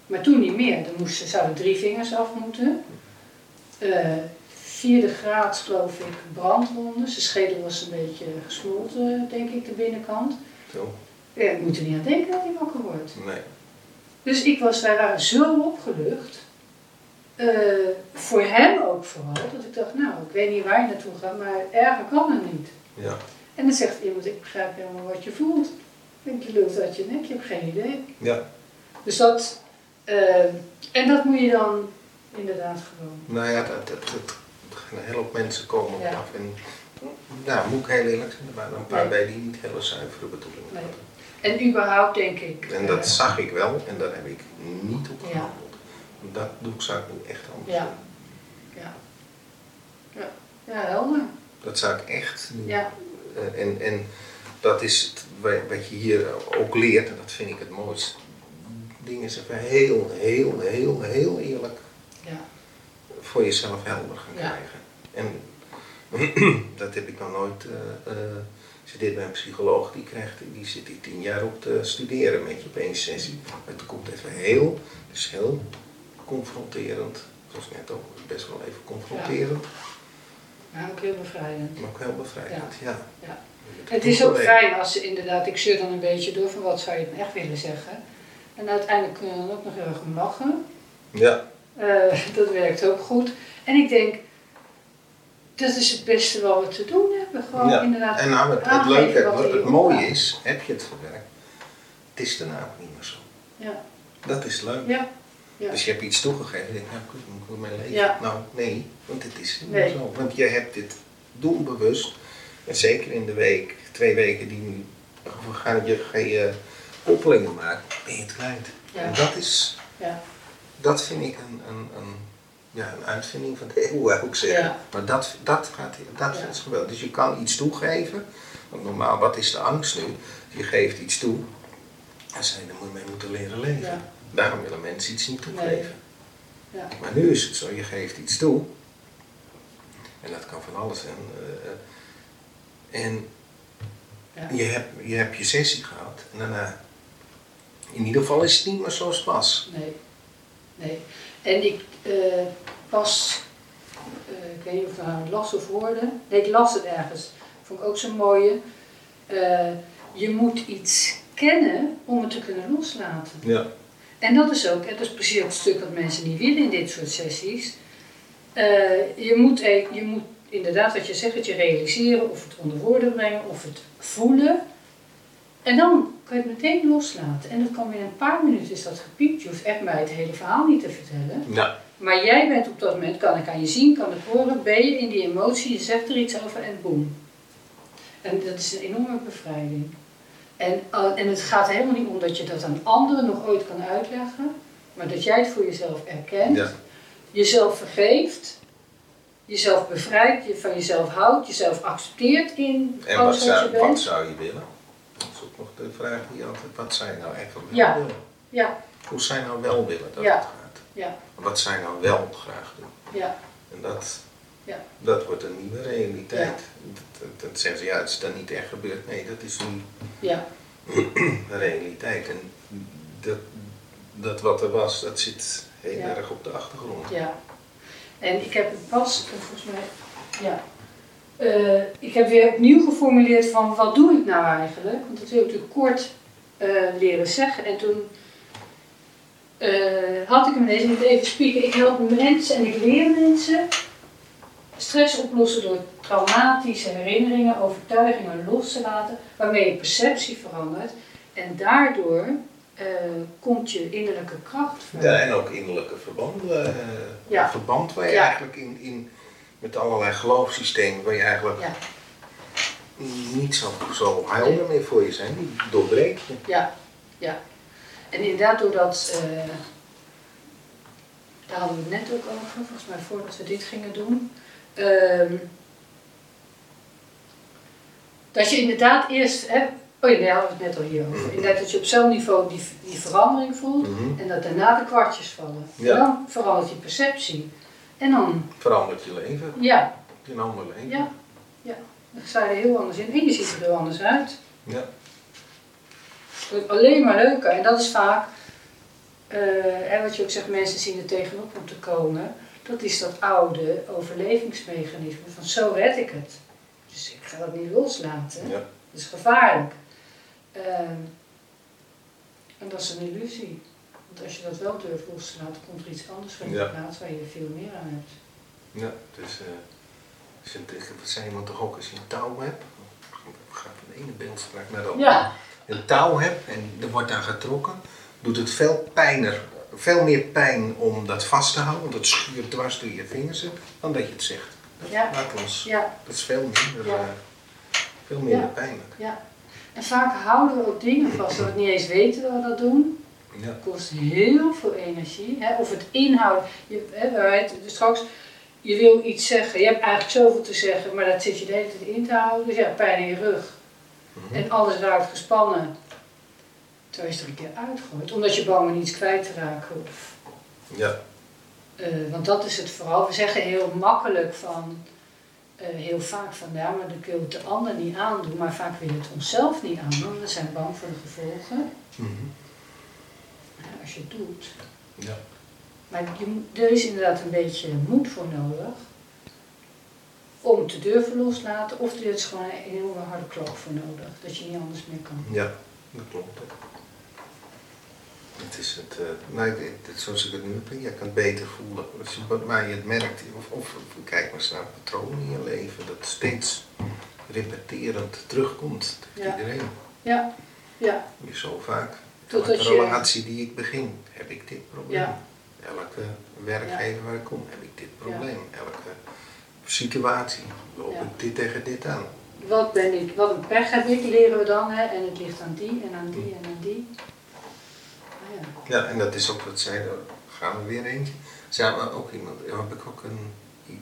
Maar toen niet meer. Dan moesten, zouden drie vingers af moeten. Eh, vierde graad geloof ik brandwonden. Zijn schedel was een beetje gesmolten, denk ik, de binnenkant. Zo. Ja, ik moet er niet aan denken dat hij wakker wordt. Nee. Dus ik was, wij waren zo opgelucht. Eh, voor hem ook vooral. Dat ik dacht, nou, ik weet niet waar je naartoe gaat, maar erger kan het niet. Ja. En dan zegt iemand, ik begrijp helemaal wat je voelt. Ik denk, je lult uit je nek, je hebt geen idee. Ja. Dus dat, eh, en dat moet je dan inderdaad gewoon. Nou ja, dat, dat, dat, een hele hoop mensen komen op Ja. af. En nou, moet ik heel eerlijk zijn, er waren een paar Nee. bij die niet hele zuivere bedoelingen Nee. hadden. En überhaupt denk ik. En dat eh, zag ik wel en daar heb ik niet op Ja. gehandeld. Dat doe ik, zou ik nu echt anders Ja. doen. ja. ja. Ja, helder. Dat zou ik echt nu Ja. Eh, en, en dat is het, wa- wat je hier ook leert, en dat vind ik het mooiste. Dingen even heel, heel, heel, heel eerlijk Ja. voor jezelf helder gaan krijgen. En dat heb ik nog nooit. eh eh, zit dit bij een psycholoog, die, krijgt, die zit hier tien jaar op te studeren met je op één sessie. Het komt even heel, is heel confronterend. Zoals net ook, best wel even confronterend, Maar ook heel bevrijdend. maar ook heel bevrijdend. Ja. Ja. Het Het is ook fijn als ze inderdaad, ik zeur dan een beetje door van wat zou je dan echt willen zeggen. En uiteindelijk kunnen we dan ook nog heel erg om lachen. Ja, Eh, dat werkt ook goed. En ik denk, dat is het beste wat we te doen hebben. Gewoon Ja, inderdaad En nou, het, het leuke, wat het, mooie is, heb je het verwerkt, het is daarna ook niet meer zo. Ja, Dat is leuk. ja, ja. Dus je hebt iets toegegeven, je denkt, nou, kut, moet ik mee leven? Ja. Nou, nee, want het is niet Nee. zo. Want je hebt dit doelbewust, en zeker in de week, twee weken die nu, ga je, ga je koppelingen maken, ben je het kwijt. En dat is, ja. dat vind ik een, een, een, ja, een uitvinding van de eeuw, wou ik zeggen. Ja. Maar dat, dat, gaat, dat Ja. is geweldig. Dus je kan iets toegeven. Want normaal, wat is de angst nu? Je geeft iets toe. En zei daar moet je mee moeten leren leven. Ja. Daarom willen mensen iets niet toegeven. Ja. Maar nu is het zo, je geeft iets toe. En dat kan van alles zijn. eh, en je, hebt, je hebt je sessie gehad. En daarna, in ieder geval is het niet meer zoals het was. Nee, nee. En ik eh, pas, eh, ik weet niet of ik nou las of hoorde, nee ik las het ergens, vond ik ook zo'n mooie. Eh, je moet iets kennen om het te kunnen loslaten. Ja. En dat is ook, dat is precies ook het stuk wat mensen niet willen in dit soort sessies. Je, moet, e- je moet inderdaad, wat je zegt, het je realiseren of het onder woorden brengen of het voelen. En dan kan je het meteen loslaten. En dat kan binnen een paar minuten is dat gepiept. Je hoeft echt mij het hele verhaal niet te vertellen. Ja. Maar jij bent op dat moment, kan ik aan je zien, kan ik horen, ben je in die emotie, je zegt er iets over en boem. En dat is een enorme bevrijding. En, uh, en het gaat helemaal niet om dat je dat aan anderen nog ooit kan uitleggen, maar dat jij het voor jezelf erkent, Ja. jezelf vergeeft, jezelf bevrijdt, je van jezelf houdt, jezelf accepteert in En alles wat wat je bent. wat zou je willen? Ook nog de vraag die altijd, wat je nou eigenlijk wel Ja. willen? Ja, Hoe je nou wel willen dat Ja. het gaat? ja, Wat je nou wel graag doen? ja, En dat, Ja. dat wordt een nieuwe realiteit. Dat, dat, dat zeggen ze, ja, het is dan niet echt gebeurd. Nee, dat is nu ja, realiteit. En dat, dat wat er was, dat zit heel erg op de achtergrond. ja. En ik heb het pas, volgens mij, ja. Eh, ik heb weer opnieuw geformuleerd van wat doe ik nou eigenlijk? Want dat wil ik natuurlijk kort eh, leren zeggen. En toen eh, had ik hem ineens, ik moet even spieken, ik help mensen en ik leer mensen stress oplossen door traumatische herinneringen, overtuigingen los te laten, waarmee je perceptie verandert. En daardoor komt je innerlijke kracht vrij. Ja, en ook innerlijke verbanden. eh, Ja. verband waar je Ja. eigenlijk in, in, met allerlei geloofssystemen, waar je eigenlijk Ja, niet zo, zo helder meer voor je zijn, die doorbreek je. ja, ja. En inderdaad, doordat, eh daar hadden we het net ook over, volgens mij voordat we dit gingen doen. Ehm, dat je inderdaad eerst, hè, oh ja, daar hadden we het net al hier over. Mhm. Inderdaad, dat je op zo'n niveau die, die verandering voelt Mhm. en dat daarna de kwartjes vallen. Ja. Dan verandert je perceptie. En dan, Verandert je leven, ja, je een ander leven. ja, ja. Dan sta je er heel anders in en je ziet er heel anders uit. Ja. Het wordt alleen maar leuker. En dat is vaak, eh, en wat je ook zegt, mensen zien er tegenop om te komen. Dat is dat oude overlevingsmechanisme van zo red ik het. Dus ik ga dat niet loslaten. Ja. Dat is gevaarlijk. Ehm, en dat is een illusie. Want als je dat wel durft los te laten, komt er iets anders van je Ja. plaats waar je veel meer aan hebt. Ja, dus eh, je, wat zei iemand toch ook, als je een touw hebt, ik ga van de ene beeldspraak naar de andere. Ja, Een touw hebt en er wordt aan getrokken, doet het veel pijner, veel meer pijn om dat vast te houden, want het schuurt dwars door je vingers in, dan dat je het zegt. Dat Ja. laat ons, ja, dat is veel minder, Ja. eh, veel minder Ja. pijnlijk. ja. En vaak houden we ook dingen vast dat we het niet eens weten dat we dat doen. Ja. Het kost heel veel energie. Hè? Of het inhouden. Je, hè, het dus straks, je wil iets zeggen. Je hebt eigenlijk zoveel te zeggen, maar dat zit je de hele tijd in te houden. Dus ja, pijn in je rug. Mhm. En alles raakt gespannen. Terwijl je het er een keer uitgooit. Omdat je bang bent iets kwijt te raken. Of, Ja. eh, want dat is het vooral. We zeggen heel makkelijk van... eh, heel vaak van ja, maar ik wil het de ander niet aandoen. Maar vaak wil je het onszelf niet aandoen. We zijn bang voor de gevolgen. Ja, als je het doet. ja. Maar je, er is inderdaad een beetje moed voor nodig om te durven loslaten, of er is gewoon een enorme harde klap voor nodig, dat je niet anders meer kan. Ja, dat klopt. Het is het, nou, ik- het- zoals ik het nu heb, je kan het beter voelen. Als je, waar je het merkt, of, of, kijk maar eens naar patronen in je leven, dat steeds repeterend terugkomt. Tegen Ja. iedereen. Ja, ja, Weer zo vaak. Totdat Elke je- relatie die ik begin, heb ik dit probleem. Ja. Elke werkgever waar ik kom, heb ik dit Ja. probleem. Elke situatie loop Ja. ik dit tegen dit aan. wat ben ik, wat een pech heb ik, leren we dan, hè? en het ligt aan die en aan die en aan die. Ah, ja. Ja, en dat is ook wat zij, daar gaan we weer eentje. Zij hebben ook iemand, heb ik ook een,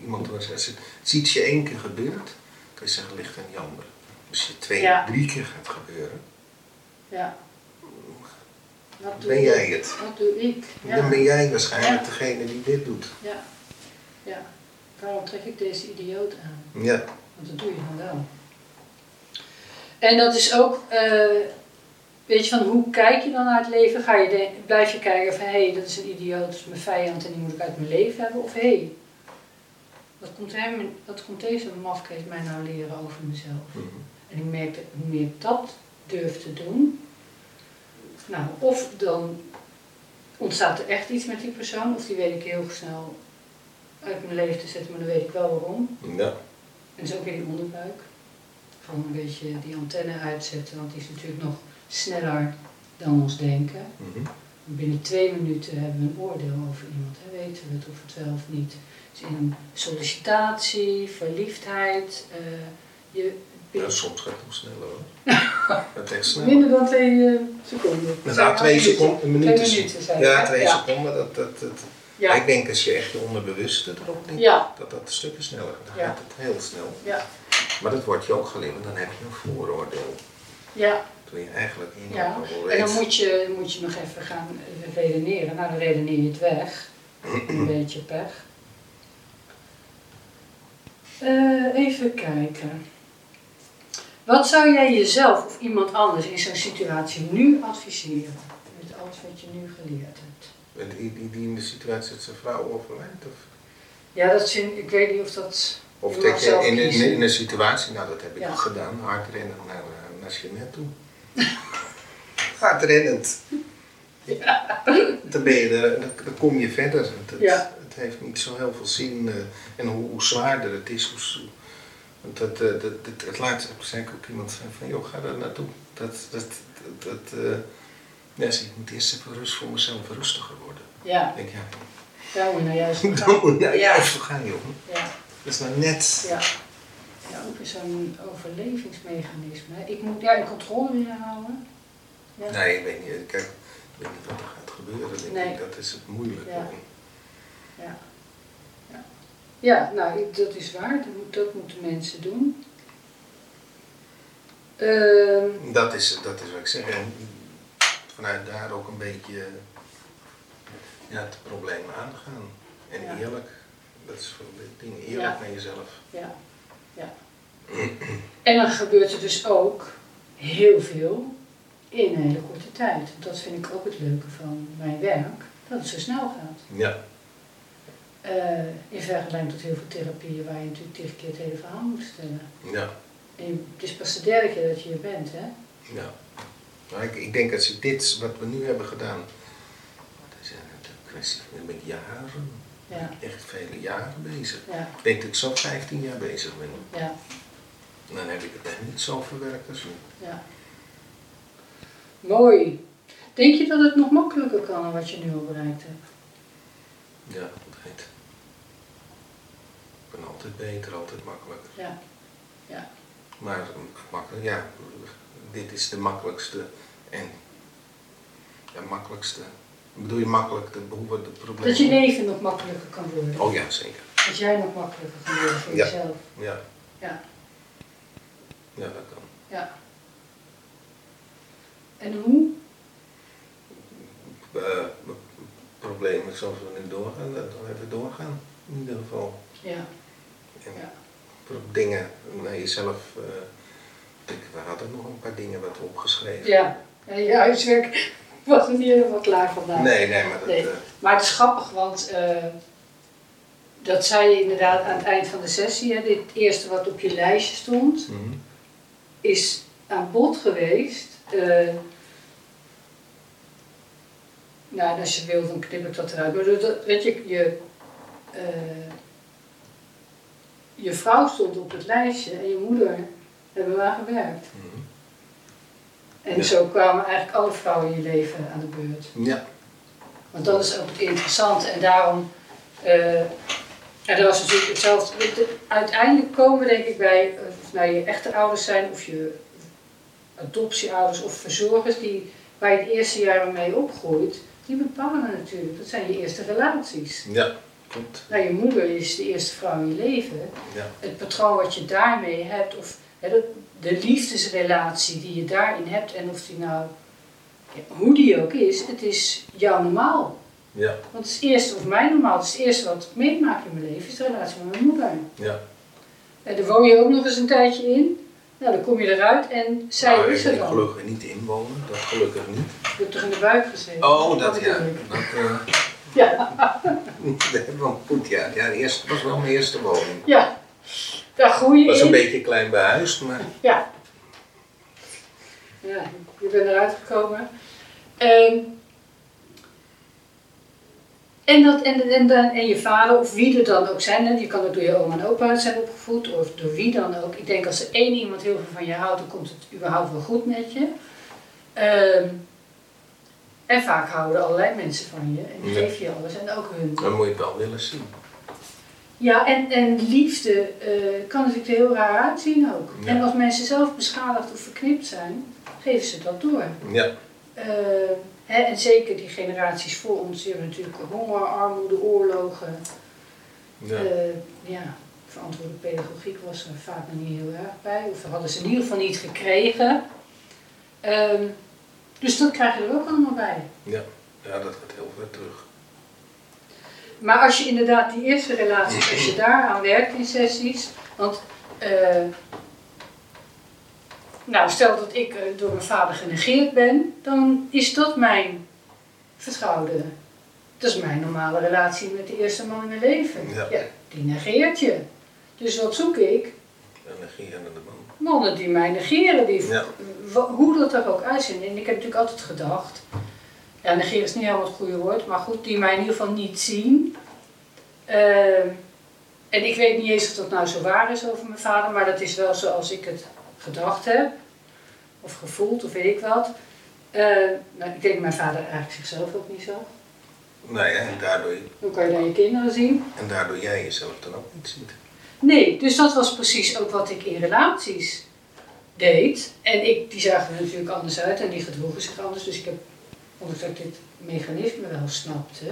iemand waar ze zegt, het is iets je één keer gebeurt, kan je zeggen, ligt aan die ander. Als je twee, Ja. drie keer gaat gebeuren, ja. Doe ben ik? jij het. Wat doe ik? Ja. Dan ben jij waarschijnlijk Ja. degene die dit doet. Ja, ja. Waarom trek ik deze idioot aan? Ja, Want dat doe je dan wel. En dat is ook, eh, weet je, van hoe kijk je dan naar het leven? Ga je de- blijf je kijken van, hé, hey, dat is een idioot, dat is mijn vijand en die moet ik uit mijn leven hebben? Of hé, hey, wat, komt hem, wat komt deze mafkees mij nou leren over mezelf? Mhm. En ik merk dat hoe meer ik dat durf te doen, nou, of dan ontstaat er echt iets met die persoon, of die weet ik heel snel uit mijn leven te zetten, maar dan weet ik wel waarom. ja, En is ook weer die onderbuik. Gewoon een beetje die antenne uitzetten, want die is natuurlijk nog sneller dan ons denken. mhm. Binnen twee minuten hebben we een oordeel over iemand. Hè? Weten we het of het wel of niet. Dus in een sollicitatie, verliefdheid, eh, je, Ja, soms gaat het nog sneller hoor. Het echt snel. Minder dan twee eh, seconden. Nou, twee seconden, een minuut Twee is- minuten zijn Ja, twee ja. seconden. Dat, dat, dat, Ja. Ik denk als je echt je onderbewuste erop denkt, Ja. dat dat stukken sneller gaat. Dan Ja. gaat het heel snel. Ja. Maar dat wordt je ook geleerd, want dan heb je een vooroordeel. Ja. Toen je eigenlijk in Ja, en dan moet je, moet je nog even gaan redeneren. Nou, dan redeneer je het weg. Een beetje pech. Eh, even kijken. Wat zou jij jezelf of iemand anders in zo'n situatie nu adviseren? Met alles wat je nu geleerd hebt. Die, die, die in de situatie dat zijn vrouw overlijdt? Of, Ja, dat zin, ik weet niet of dat... of dat je in, een- kiezen. in een situatie, nou dat heb ik Ja. ook gedaan, hard rennen naar, eh, naar Jeanette toe. hard rennend. Dan, ben je er, dan, kom je verder. Het, het, Ja. het heeft niet zo heel veel zin. eh, en hoe, hoe zwaarder het is, hoe, want dat, eh, dat, dat, het laatste zei ik ook iemand van, van joh, ga daar naartoe. Dat, dat, dat, dat, eh, ja, ik moet eerst even rust voor mezelf rustiger worden. Ja, Ik denk, ja, daar moet je nou juist je nou Ja. juist voor gaan, joh. Ja, Dat is nou net. ja. Ja, ook weer zo'n overlevingsmechanisme. Ik moet ja, in controle willen houden. Ja. Nee, ik weet niet. Kijk, ik weet niet wat er gaat gebeuren. Denk Nee. ik. Dat is het moeilijke. Ja. Ja, ja. Ja nou, ik- dat is waar. Dat, moet, dat moeten mensen doen. Ehm, Dat, is, dat is wat ik zeg. En vanuit daar ook een beetje ja, het probleem aangaan. En Ja. eerlijk. Dat is veel dingen. Eerlijk Ja. naar jezelf. ja, ja. En dan gebeurt er dus ook heel veel in een hele korte tijd. Dat vind ik ook het leuke van mijn werk, dat het zo snel gaat. Ja. Eh, in vergelijking tot heel veel therapieën waar je natuurlijk tegen keer het hele verhaal moet vertellen. Ja. En je- het is pas de derde keer dat je hier bent, hè? ja. Maar ik, ik denk als je dit, wat we nu hebben gedaan, dat is een kwestie van ik jaren, Ja, echt vele jaren bezig. ja, Ik denk dat ik zo 15 jaar bezig ben. ja, En dan heb ik het echt niet zo verwerkt als nu. ja. Mooi. Denk je dat het nog makkelijker kan dan wat je nu al bereikt hebt? Ja, dat heet. Altijd beter, altijd makkelijker. Ja, ja, Maar makkelijk, ja, dit is de makkelijkste en ja, makkelijkste. Bedoel je makkelijk de behoeven, de problemen? dat je leven nog makkelijker kan worden. Oh ja, zeker. Dat jij nog makkelijker kan worden voor Ja. jezelf. Ja, Ja, ja, dat kan. ja. En hoe? Eh, problemen zoals we nu doorgaan, dat we even doorgaan. In ieder geval. Ja, En dingen naar jezelf. ik, we hadden nog een paar dingen wat opgeschreven. ja. ja je huiswerk was er niet helemaal klaar vandaag. Nee, nee, maar dat. Nee. eh, Maar het is grappig, want eh, dat zei je inderdaad aan het eind van de sessie. Hè, dit eerste wat op je lijstje stond, mhm. is aan bod geweest. nou, en als je wil, dan knip ik dat eruit. Maar dat, weet je, je, je vrouw stond op het lijstje en je moeder hebben waar gewerkt. mhm. En Ja. zo kwamen eigenlijk alle vrouwen in je leven aan de beurt. Ja, Want dat is ook het interessante. En daarom, eh en dat was natuurlijk hetzelfde. De- de- Uiteindelijk komen denk ik bij, eh, of nou je echte ouders zijn, of je adoptieouders of verzorgers, die, waar je de eerste jaren mee opgroeit, die bepalen natuurlijk. Dat zijn je eerste relaties. ja, klopt. Nou, je moeder is de eerste vrouw in je leven. Ja, Het patroon wat je daarmee hebt, of hè, de, de liefdesrelatie die je daarin hebt, en of die nou, hoe die ook is, het is jouw normaal. ja, Want het is het eerste, of mijn normaal, het is het eerste wat ik meemaak in mijn leven, is de relatie met mijn moeder. ja. En daar woon je ook nog eens een tijdje in. Nou, dan kom je eruit en zij Nou, is er dan. gelukkig niet inwonen, dat gelukkig niet. Je hebt toch in de buik gezeten? Oh, dat ja. Dat, eh, Ja, dat hebben we goed, ja. Ja, eerste, was wel mijn eerste woning. ja. Daar groei je was een beetje klein behuisd, maar Ja. Ja, je bent eruit gekomen. Ehm, en, dat, en, en, en, en je vader, of wie er dan ook zijn, je kan ook door je oma en opa zijn opgevoed, of door wie dan ook. Ik denk als er één iemand heel veel van je houdt, dan komt het überhaupt wel goed met je. Ehm, en vaak houden allerlei mensen van je en geven je alles en ook hun. dan moet je het wel willen zien. Ja, en, en liefde eh, kan natuurlijk er heel raar uitzien ook. Ja. En als mensen zelf beschadigd of verknipt zijn, geven ze dat door. Ja, Eh, hè, en zeker die generaties voor ons, die hebben natuurlijk honger, armoede, oorlogen. ja. Eh, ja, verantwoorde pedagogiek was er vaak nog niet heel erg bij. Of hadden ze in ieder geval niet gekregen. Ehm, dus dat krijg je er ook allemaal bij. ja. ja, dat gaat heel ver terug. Maar als je inderdaad die eerste relaties, als je daaraan werkt in sessies, want eh, nou stel dat ik eh, door mijn vader genegeerd ben, dan is dat mijn vertrouwde. Dat is mijn normale relatie met de eerste man in mijn leven. Ja. die negeert je. Dus wat zoek ik? Een negerende man. Mannen die mij negeren, die, Ja. hoe dat er ook uitziet. En ik heb natuurlijk altijd gedacht, ja, negeren is niet helemaal het goede woord, maar goed, die mij in ieder geval niet zien. Ehm, en ik weet niet eens of dat nou zo waar is over mijn vader, maar dat is wel zoals ik het gedacht heb, of gevoeld, of weet ik wat. Ehm, nou, ik denk mijn vader eigenlijk zichzelf ook niet zag. Nee, en daardoor, Hoe kan je dan je kinderen zien? en daardoor jij jezelf dan ook niet ziet. Nee, dus dat was precies ook wat ik in relaties deed. En ik, die zagen er natuurlijk anders uit en die gedroegen zich anders. Dus ik heb, ondanks dat ik dit mechanisme wel snapte,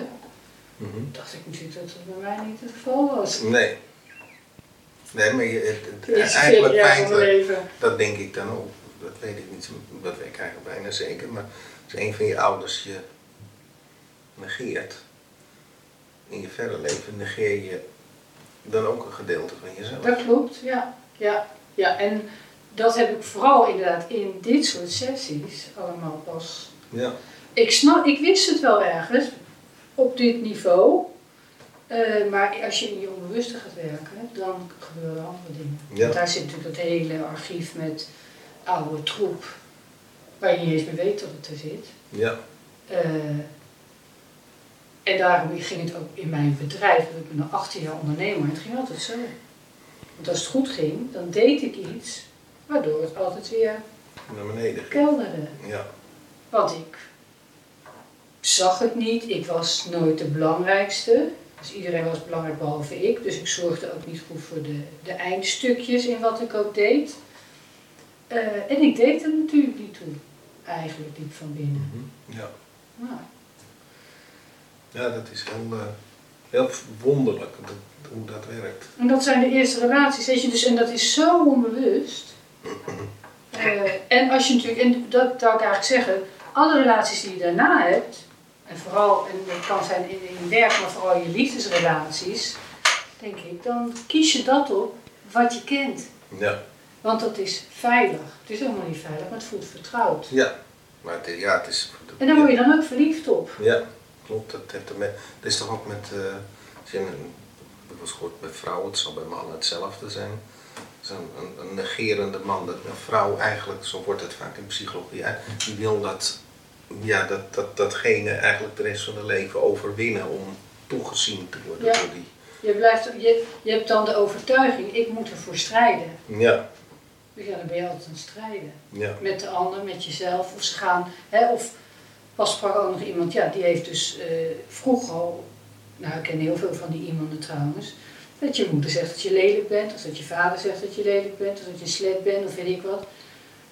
Mhm. dacht ik natuurlijk dat dat bij mij niet het geval was. Nee. Nee, maar je, het, eigenlijk 40 jaar van mijn feitelijk, leven. dat denk ik dan ook. Dat weet ik niet, dat weet ik eigenlijk bijna zeker. Maar als een van je ouders je negeert in je verder leven, negeer je dan ook een gedeelte van jezelf. Dat klopt, ja. ja. Ja, en dat heb ik vooral inderdaad in dit soort sessies allemaal pas Ja, Ik, snap, ik wist het wel ergens op dit niveau. eh, maar als je in je onbewuste gaat werken, dan gebeuren er andere dingen. Ja. Want daar zit natuurlijk dat hele archief met oude troep, waar je niet eens meer weet dat het er zit. ja, Eh, en daarom ging het ook in mijn bedrijf, ik ben al 18 jaar ondernemer, het ging altijd zo. Want als het goed ging, dan deed ik iets waardoor het altijd weer naar beneden. kelderde. Ja, Want ik zag het niet, ik was nooit de belangrijkste. Dus iedereen was belangrijk behalve ik. Dus ik zorgde ook niet goed voor de, de eindstukjes in wat ik ook deed. Eh, en ik deed er natuurlijk niet toe, eigenlijk diep van binnen. Mhm. ja. Nou, ja dat is heel, eh, heel wonderlijk dat, hoe dat werkt. en dat zijn de eerste relaties, weet je, dus, en dat is zo onbewust. Eh, en als je natuurlijk, en dat zou ik eigenlijk zeggen, alle relaties die je daarna hebt, en vooral, en dat kan zijn in, in werk, maar vooral je liefdesrelaties, denk ik, dan kies je dat op wat je kent. Ja, Want dat is veilig. Het is helemaal niet veilig, maar het voelt vertrouwd. ja. Maar het, ja, het is... En daar word je dan ook verliefd op. Ja, klopt. Dat, heeft ermee, dat is toch ook met, ik gehoord bij vrouwen, het zal bij mannen hetzelfde zijn. Een, een, een negerende man, dat een vrouw eigenlijk, zo wordt het vaak in psychologie die wil dat, ja, dat, dat, datgene eigenlijk de rest van het leven overwinnen om toegezien te worden Ja. door die. Je, blijft, je, je hebt dan de overtuiging, ik moet ervoor strijden. Ja, Dus ja, dan ben je altijd aan het strijden. ja, met de ander, met jezelf. Of ze gaan, hè, of pas sprak ook nog iemand, ja, die heeft dus eh, vroeger al, nou ik ken heel veel van die iemanden trouwens, dat je moeder zegt dat je lelijk bent, of dat je vader zegt dat je lelijk bent, of dat je slet bent, of weet ik wat.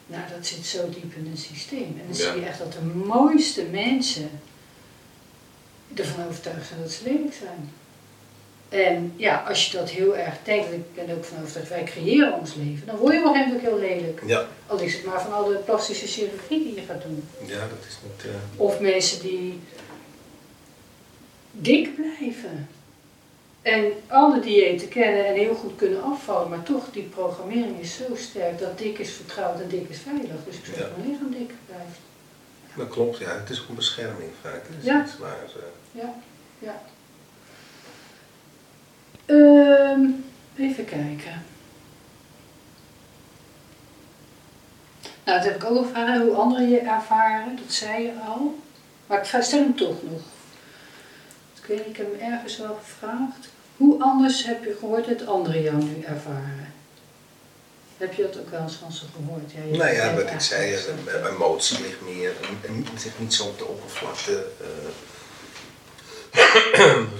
Nou, dat zit zo diep in het systeem. En dan Ja. zie je echt dat de mooiste mensen ervan overtuigd zijn dat ze lelijk zijn. En ja, als je dat heel erg denkt, en ik ben ook van overtuigd, wij creëren ons leven, dan word je op een gegeven moment ook heel lelijk. ja, Al is het maar van alle plastische chirurgie die je gaat doen. ja, dat is niet. eh, Of mensen die dik blijven. En alle diëten kennen en heel goed kunnen afvallen, maar toch, die programmering is zo sterk dat dik is vertrouwd en dik is veilig. Dus ik zou Ja. maar lichaam dik blijven. dat klopt, ja. Het is ook een bescherming vaak. Ja. Het is waar, eh, Ja, ja. Ehm, even kijken. Nou, dat heb ik ook ervaren, hoe anderen je ervaren, dat zei je al. Maar ik stel hem toch nog. Ik weet ik heb hem ergens wel gevraagd. Hoe anders heb je gehoord dat anderen jou nu ervaren? Heb je dat ook wel eens van ze gehoord? Ja, Nou ja, wat ik zei, zo. eh, eh, emotie ligt meer, en, en ligt niet zo op de oppervlakte, eh,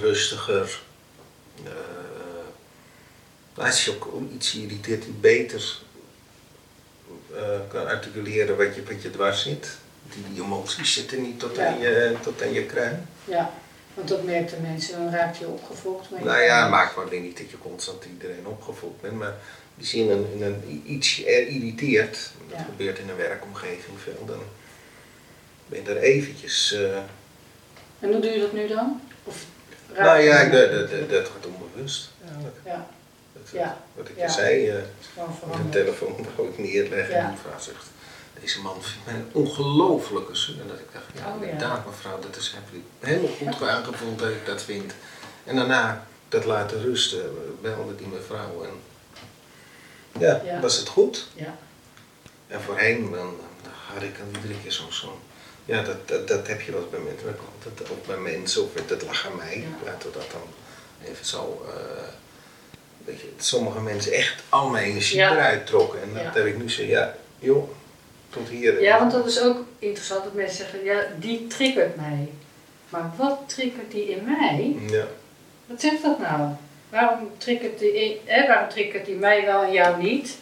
rustiger, eh, Als je ook iets irriteert die beter uh, kan articuleren wat je, wat je dwars zit. Die, die emoties zitten niet tot, aan je, tot aan je kruin. Ja, want dat merkten mensen, dan raak je opgefokt. Maar nou ja, maakt wel niet dat je constant iedereen opgefokt bent, maar als je in een, in een, iets irriteert, dat gebeurt in een werkomgeving veel, dan ben je er eventjes... Uh, en hoe doe je dat nu dan? Of nou ja, dat, dat, dat gaat onbewust eigenlijk. Ja. Dat, ja. Wat ik je zei, uh, de telefoon ik neerleggen en die vrouw zegt, deze man vindt mij een ongelofelijke zin. En dat ik dacht, ja, oh, inderdaad mevrouw, dat is helemaal goed aangevoeld dat ik dat vind. En daarna dat laten rusten, belde die mevrouw en ja, was het goed. Ja. En voorheen dan, had ik dan iedere keer zo'n zo ja, dat, dat, dat, heb je wel bij mensen, dat, ook bij mensen, of dat lag aan mij, ja. laten we dat dan even zo, uh, weet je, sommige mensen echt al mijn energie eruit trokken. En dat heb ik nu zo, ja, joh, tot hier. Ja, want dat is ook interessant dat mensen zeggen, ja, die triggert mij. Maar wat triggert die in mij? Ja. Wat zegt dat nou? Waarom triggert die, hè, waarom triggert die mij wel en jou niet?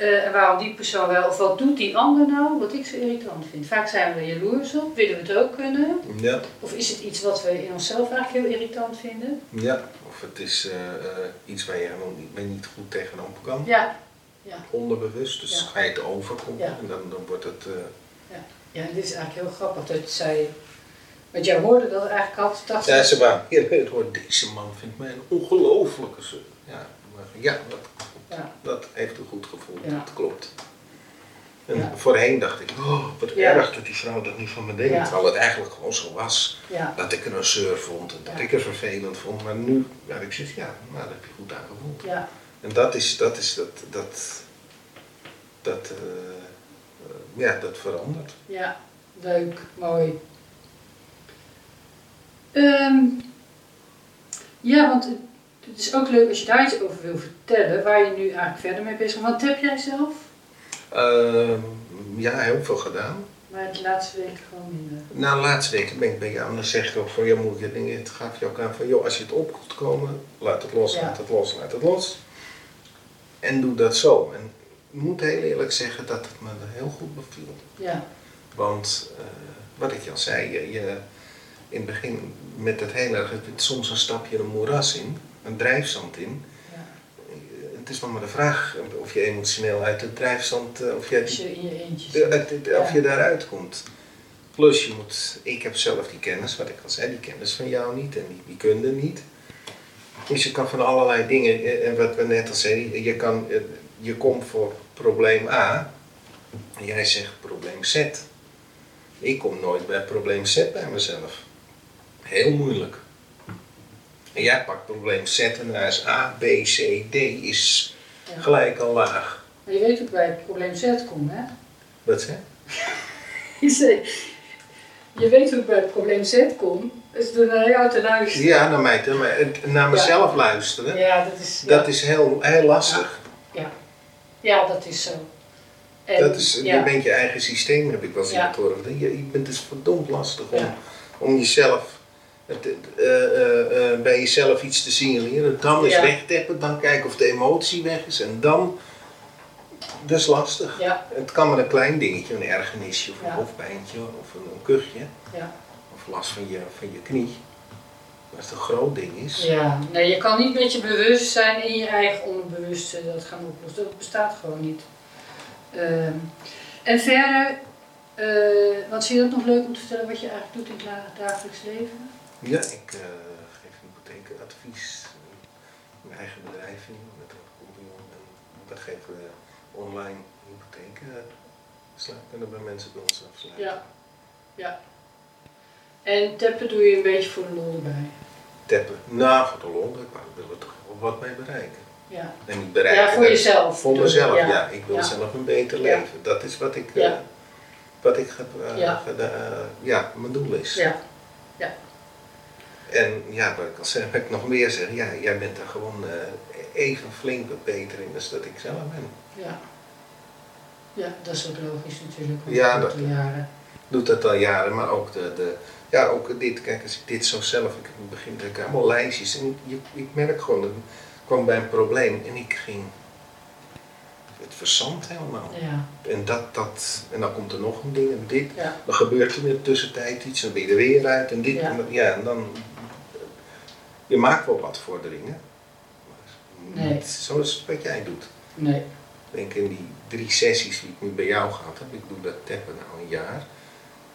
Uh, en waarom die persoon wel, of wat doet die ander nou, wat ik zo irritant vind. Vaak zijn we er jaloers op, willen we het ook kunnen. Ja. Of is het iets wat we in onszelf eigenlijk heel irritant vinden? Ja, of het is uh, uh, iets waar je helemaal niet, niet goed tegenop kan. Ja. ja. Onderbewust, dus ja. ga je het overkomen ja. en dan, dan wordt het... Ja. ja, en dit is eigenlijk heel grappig dat zij... Want jij hoorde dat eigenlijk altijd... Dacht ja, ze waren heel het hoort, deze man vindt mij een ongelofelijke... Ja, maar ja, dat ja. Dat heeft een goed gevoel, dat klopt. En voorheen dacht ik, oh, wat erg dat die vrouw dat niet van me deed. Terwijl het eigenlijk gewoon zo was. Dat ik er een zeur vond en dat ik er vervelend vond. Maar nu, ja, ik zeg, ja, nou, dat heb je goed aangevoeld. Ja. En dat is, dat is, dat, dat, dat, uh, ja, dat verandert. Ja, leuk, mooi. Um, ja, want het is ook leuk als je daar iets over wil vertellen, waar je nu eigenlijk verder mee bezig bent. Wat heb jij zelf? Uh, ja, heel veel gedaan. Maar de laatste weken gewoon minder? Nou, de laatste weken ben ik bij jou en dan zeg ik ook van, ja moet je dingen, het gaf je ook aan van, joh, als je het op moet komen, laat het los, laat het los, laat het los. En doe dat zo. En ik moet heel eerlijk zeggen dat het me heel goed beviel. Ja. Want, uh, wat ik al zei, je, je, in het begin met het heel erg, soms een stapje een moeras in een drijfzand in. Ja. Het is nog maar de vraag of je emotioneel uit het drijfzand, eh, of je, je in je eentje of je daaruit komt. Plus je moet, ik heb zelf die kennis, wat ik al zei, die kennis van jou niet en die, die kunde niet. Dus je kan van allerlei dingen, eh, en wat we net al zeiden, je, kan, eh, je komt voor probleem A en jij zegt probleem Z. Ik kom nooit bij probleem Z bij mezelf. Heel moeilijk. En jij pakt probleem Z en daar is A, B, C, D is gelijk al laag. Maar je weet hoe ik bij het probleem Z kom, hè? Wat zeg je? je weet hoe ik bij het probleem Z kom, is door naar jou te luisteren. Ja, naar mij te, naar mezelf luisteren. Ja, dat is, dat is heel, heel lastig. Ja. ja, dat is zo. En, dat is, Je bent je eigen systeem, heb ik wel eens ja. in Je, je bent dus verdomd lastig om, om jezelf uh, uh, bij jezelf iets te signaleren. Dan is ja. wegteppen, dan kijken of de emotie weg is en dan. Dat is lastig. Ja. Het kan maar een klein dingetje, een ergernisje of een hoofdpijntje of een, een kuchje. Ja. Of last van je, van je knie. Maar als het een groot ding is. Ja, nee, je kan niet met je bewustzijn in je eigen onderbewuste dat gaan oplossen. Dat bestaat gewoon niet. Ehm, en verder, uh, wat zie je dat nog leuk om te vertellen wat je eigenlijk doet in het dagelijks leven? Ja, ik uh, geef hypotheekadvies. Mijn eigen bedrijf in met een compagnon. En geven we online hypotheken kunnen bij mensen bij ons afsluiten. Ja, ja. En tappen doe je een beetje voor de lol erbij? Tappen? Nou, voor de lol, ik wil er toch wel wat mee bereiken. Ja. En niet bereiken. Ja, voor jezelf. Voor mezelf, ja. Ik wil zelf een beter leven. Dat is wat ik, uh, wat ik heb, uh, ja. ja, mijn doel is. Ja. Ja. En ja, wat ik al zeg, ik nog meer zeg, ja, jij bent er gewoon uh, even flink beter in dan dat ik zelf ben. Ja. Ja, dat is ook logisch natuurlijk. Ja, dat jaren. doet dat al jaren, maar ook de, de ja, ook dit, kijk, als ik dit zo zelf, ik begin ik allemaal lijstjes en je, ik merk gewoon, er kwam bij een probleem en ik ging het verzand helemaal. Ja. En, dat, dat, en dan komt er nog een ding en dit. Ja. Dan gebeurt er in de tussentijd iets, dan ben je er weer uit en dit. Ja. En, ja, en dan. Je maakt wel wat vorderingen. Maar Nee. Zoals wat jij doet. Nee. Ik denk in die drie sessies die ik nu bij jou gehad heb, ik doe dat tappen nou een jaar.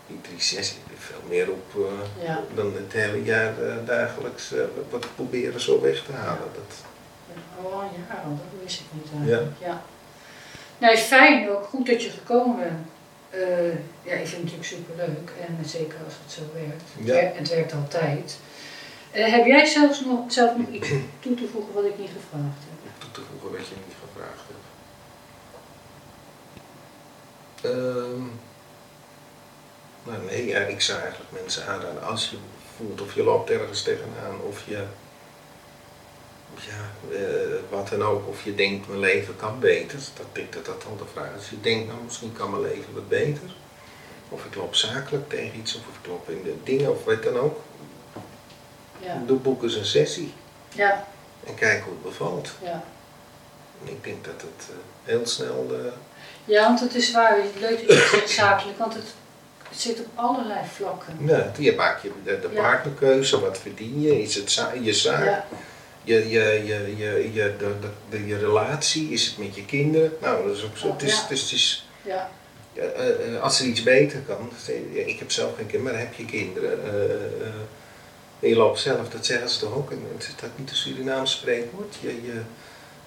Die drie sessies, veel meer op eh, Ja. dan het hele jaar eh, dagelijks eh, wat proberen zo weg te halen. Dat, Oh ja, dat wist ik niet eigenlijk. Ja. Nee, fijn ook. Goed dat je gekomen bent. Ja, ik vind het natuurlijk superleuk. En zeker als het zo werkt. Ja. werkt, het werkt altijd. Eh, heb jij zelfs nog, zelf nog iets toe te voegen wat ik niet gevraagd heb? toe te voegen wat je niet gevraagd hebt. Ehm, nou nee, ja, ik zou eigenlijk mensen aanraden als je voelt of je loopt ergens tegenaan of je, ja, eh, wat dan ook, of je denkt mijn leven kan beter, dat denk dat dat al de vraag is. Als je denkt, nou misschien kan mijn leven wat beter, of ik loop zakelijk tegen iets, of ik loop in de dingen, of wat dan ook, Ja. doe boek eens een sessie Ja, en kijk hoe het bevalt. ja. Ik denk dat het eh, heel snel eh, Ja, want het is waar. Leuk dat je zakelijk. Want het, het zit op allerlei vlakken. Ja, je maakt je de, de Ja. partnerkeuze, wat verdien je, is het za- je zaak, Ja, je, je, je, je, je, de, de, de- je relatie, is het met je kinderen. Nou, dat is ook zo. Het is, Ja. het is, het is, ja, eh, als er iets beter kan, ik heb zelf geen kinderen, maar heb je kinderen. Eh, eh, loopt zelf, dat zeggen ze toch ook, en is dat niet een Surinaams spreekwoord? Je, je,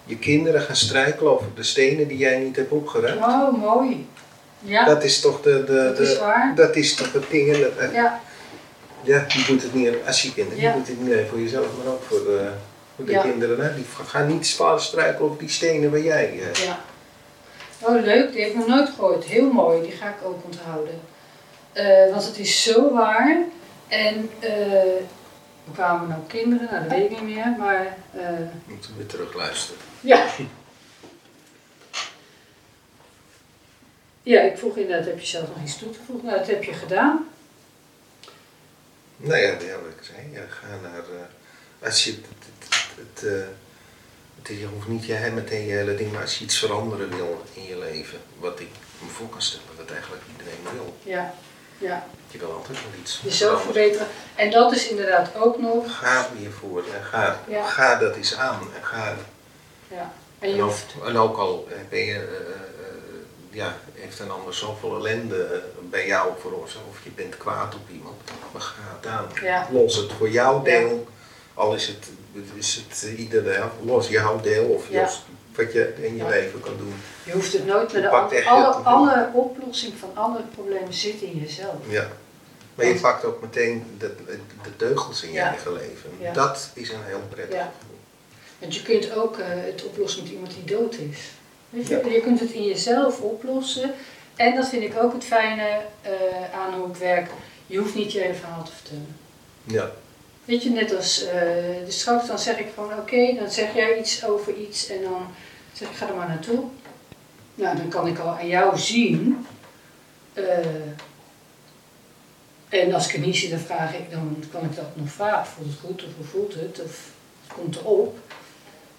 je kinderen gaan struikelen over de stenen die jij niet hebt opgeruimd. Oh, mooi. Ja, Dat is toch de, de, dat is waar. dat is toch het ding. dat- Ja, Ja, je doet het niet als je kinderen, Ja. je doet het niet alleen voor jezelf, maar ook voor de, voor de Ja. kinderen. Hè? Die gaan niet zwaar struikelen op die stenen waar jij. eh, ja. Oh, leuk. Die heb ik nog nooit gehoord. Heel mooi. Die ga ik ook onthouden. Eh, want het is zo waar. En eh we kwamen nou kinderen, nou dat weet ik niet meer. Maar eh, moeten we weer terug luisteren. ja. Ja, ik vroeg inderdaad, heb je zelf nog iets toe te voegen? Nou, dat heb je gedaan. Nou ja, ja, wat ik zei, ja, ga naar. eh, als je. Het, het, het, eh, het- je hoeft niet je, hè, meteen je hele ding, maar als je iets veranderen wil in je leven, wat ik me voor kan stellen dat eigenlijk iedereen wil. Ja, ja. Je wil altijd wel iets Jezelf verbeteren. En dat is inderdaad ook nog. Ga hiervoor en ga, Ja. ga dat eens aan. En ga Ja. En En hoeft. en ook al ben je, eh, eh, ja, heeft een ander zoveel ellende eh, bij jou veroorzaakt, of je bent kwaad op iemand, maar ga het aan. Ja. Los het voor jouw deel, al is het, is het eh, iedere helft, los jouw deel of Ja. los wat je in je Ja. leven kan doen. Je hoeft het nooit met de alle, het- alle oplossing van alle problemen zit in jezelf. Ja. Maar je pakt ook meteen de, de teugels in je Ja. eigen leven. Ja. Dat is een heel prettig Ja. gevoel. Want je kunt ook eh, het oplossen met iemand die dood is. Weet je? Je kunt het in jezelf oplossen. En dat vind ik ook het fijne eh, aan hoe ik werk. Je hoeft niet je hele verhaal te vertellen. Ja. Weet je, net als eh dus straks dan zeg ik gewoon oké, dan zeg jij iets over iets en dan zeg ik ga er maar naartoe. Nou, dan kan ik al aan jou zien. eh, en als ik het niet zie, dan vraag ik, dan kan ik dat nog vragen. Voelt het goed of hoe voelt het? Of het komt erop.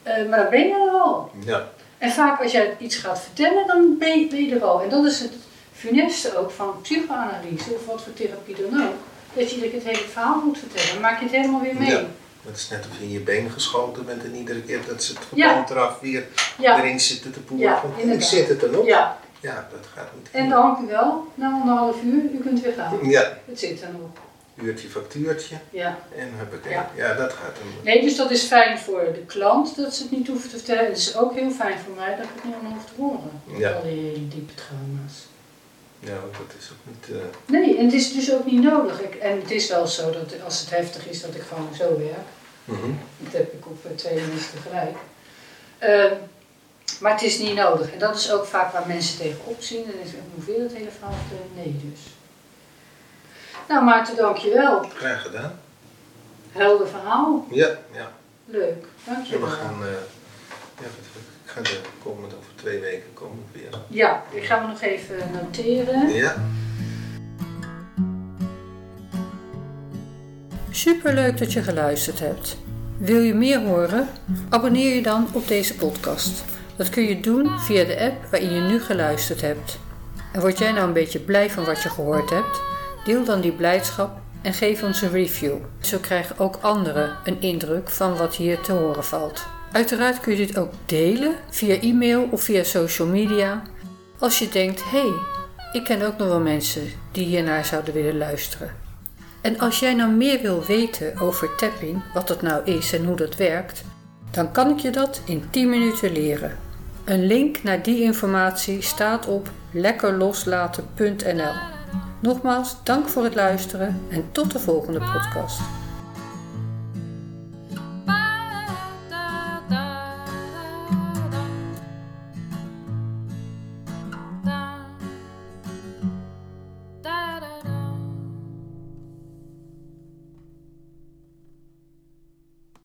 Eh, maar dan ben je er al. Ja. En vaak als jij iets gaat vertellen, dan ben je, ben je er al. En dat is het funeste ook van psychoanalyse of wat voor therapie dan ook. Dat je het hele verhaal moet vertellen. Dan maak je het helemaal weer mee. Ja. Het is net of je in je been geschoten bent en iedere keer dat ze het Ja. verband eraf weer Ja, erin zitten te poeren. Ja, van, ik zit het er nog. ja. Ja, dat gaat niet. En dank u wel. Na anderhalf uur, u kunt weer gaan. Ja, Het zit er nog. uurtje factuurtje Ja. en huppakee. Ja. Ja, dat gaat hem. Nee, dus dat is fijn voor de klant dat ze het niet hoeven te vertellen. Het is ook heel fijn voor mij dat ik het niet meer hoef te horen. Ja. Al die diepe trauma's. Ja, want dat is ook niet. eh, Nee, en het is dus ook niet nodig. Ik, en het is wel zo dat als het heftig is, dat ik gewoon zo werk. mhm. Dat heb ik op eh, twee mensen tegelijk. Ehm, maar het is niet nodig. En dat is ook vaak waar mensen tegenop zien. En is hoeveel het hele verhaal? Nee dus. Nou Maarten, dankjewel. Graag gedaan. Helder verhaal. Ja, ja. Leuk. En Dankjewel. we gaan. eh, ja, ik ga de komende over twee weken komen weer. Ja, ik ga me nog even noteren. Ja. Superleuk dat je geluisterd hebt. Wil je meer horen? Abonneer je dan op deze podcast. Dat kun je doen via de app waarin je nu geluisterd hebt. En word jij nou een beetje blij van wat je gehoord hebt? Deel dan die blijdschap en geef ons een review. Zo krijgen ook anderen een indruk van wat hier te horen valt. Uiteraard kun je dit ook delen via e-mail of via social media. Als je denkt, hé, hey, ik ken ook nog wel mensen die hiernaar zouden willen luisteren. En als jij nou meer wil weten over tapping, wat dat nou is en hoe dat werkt, dan kan ik je dat in 10 minuten leren. Een link naar die informatie staat op lekkerloslaten.nl. Nogmaals, dank voor het luisteren en tot de volgende podcast.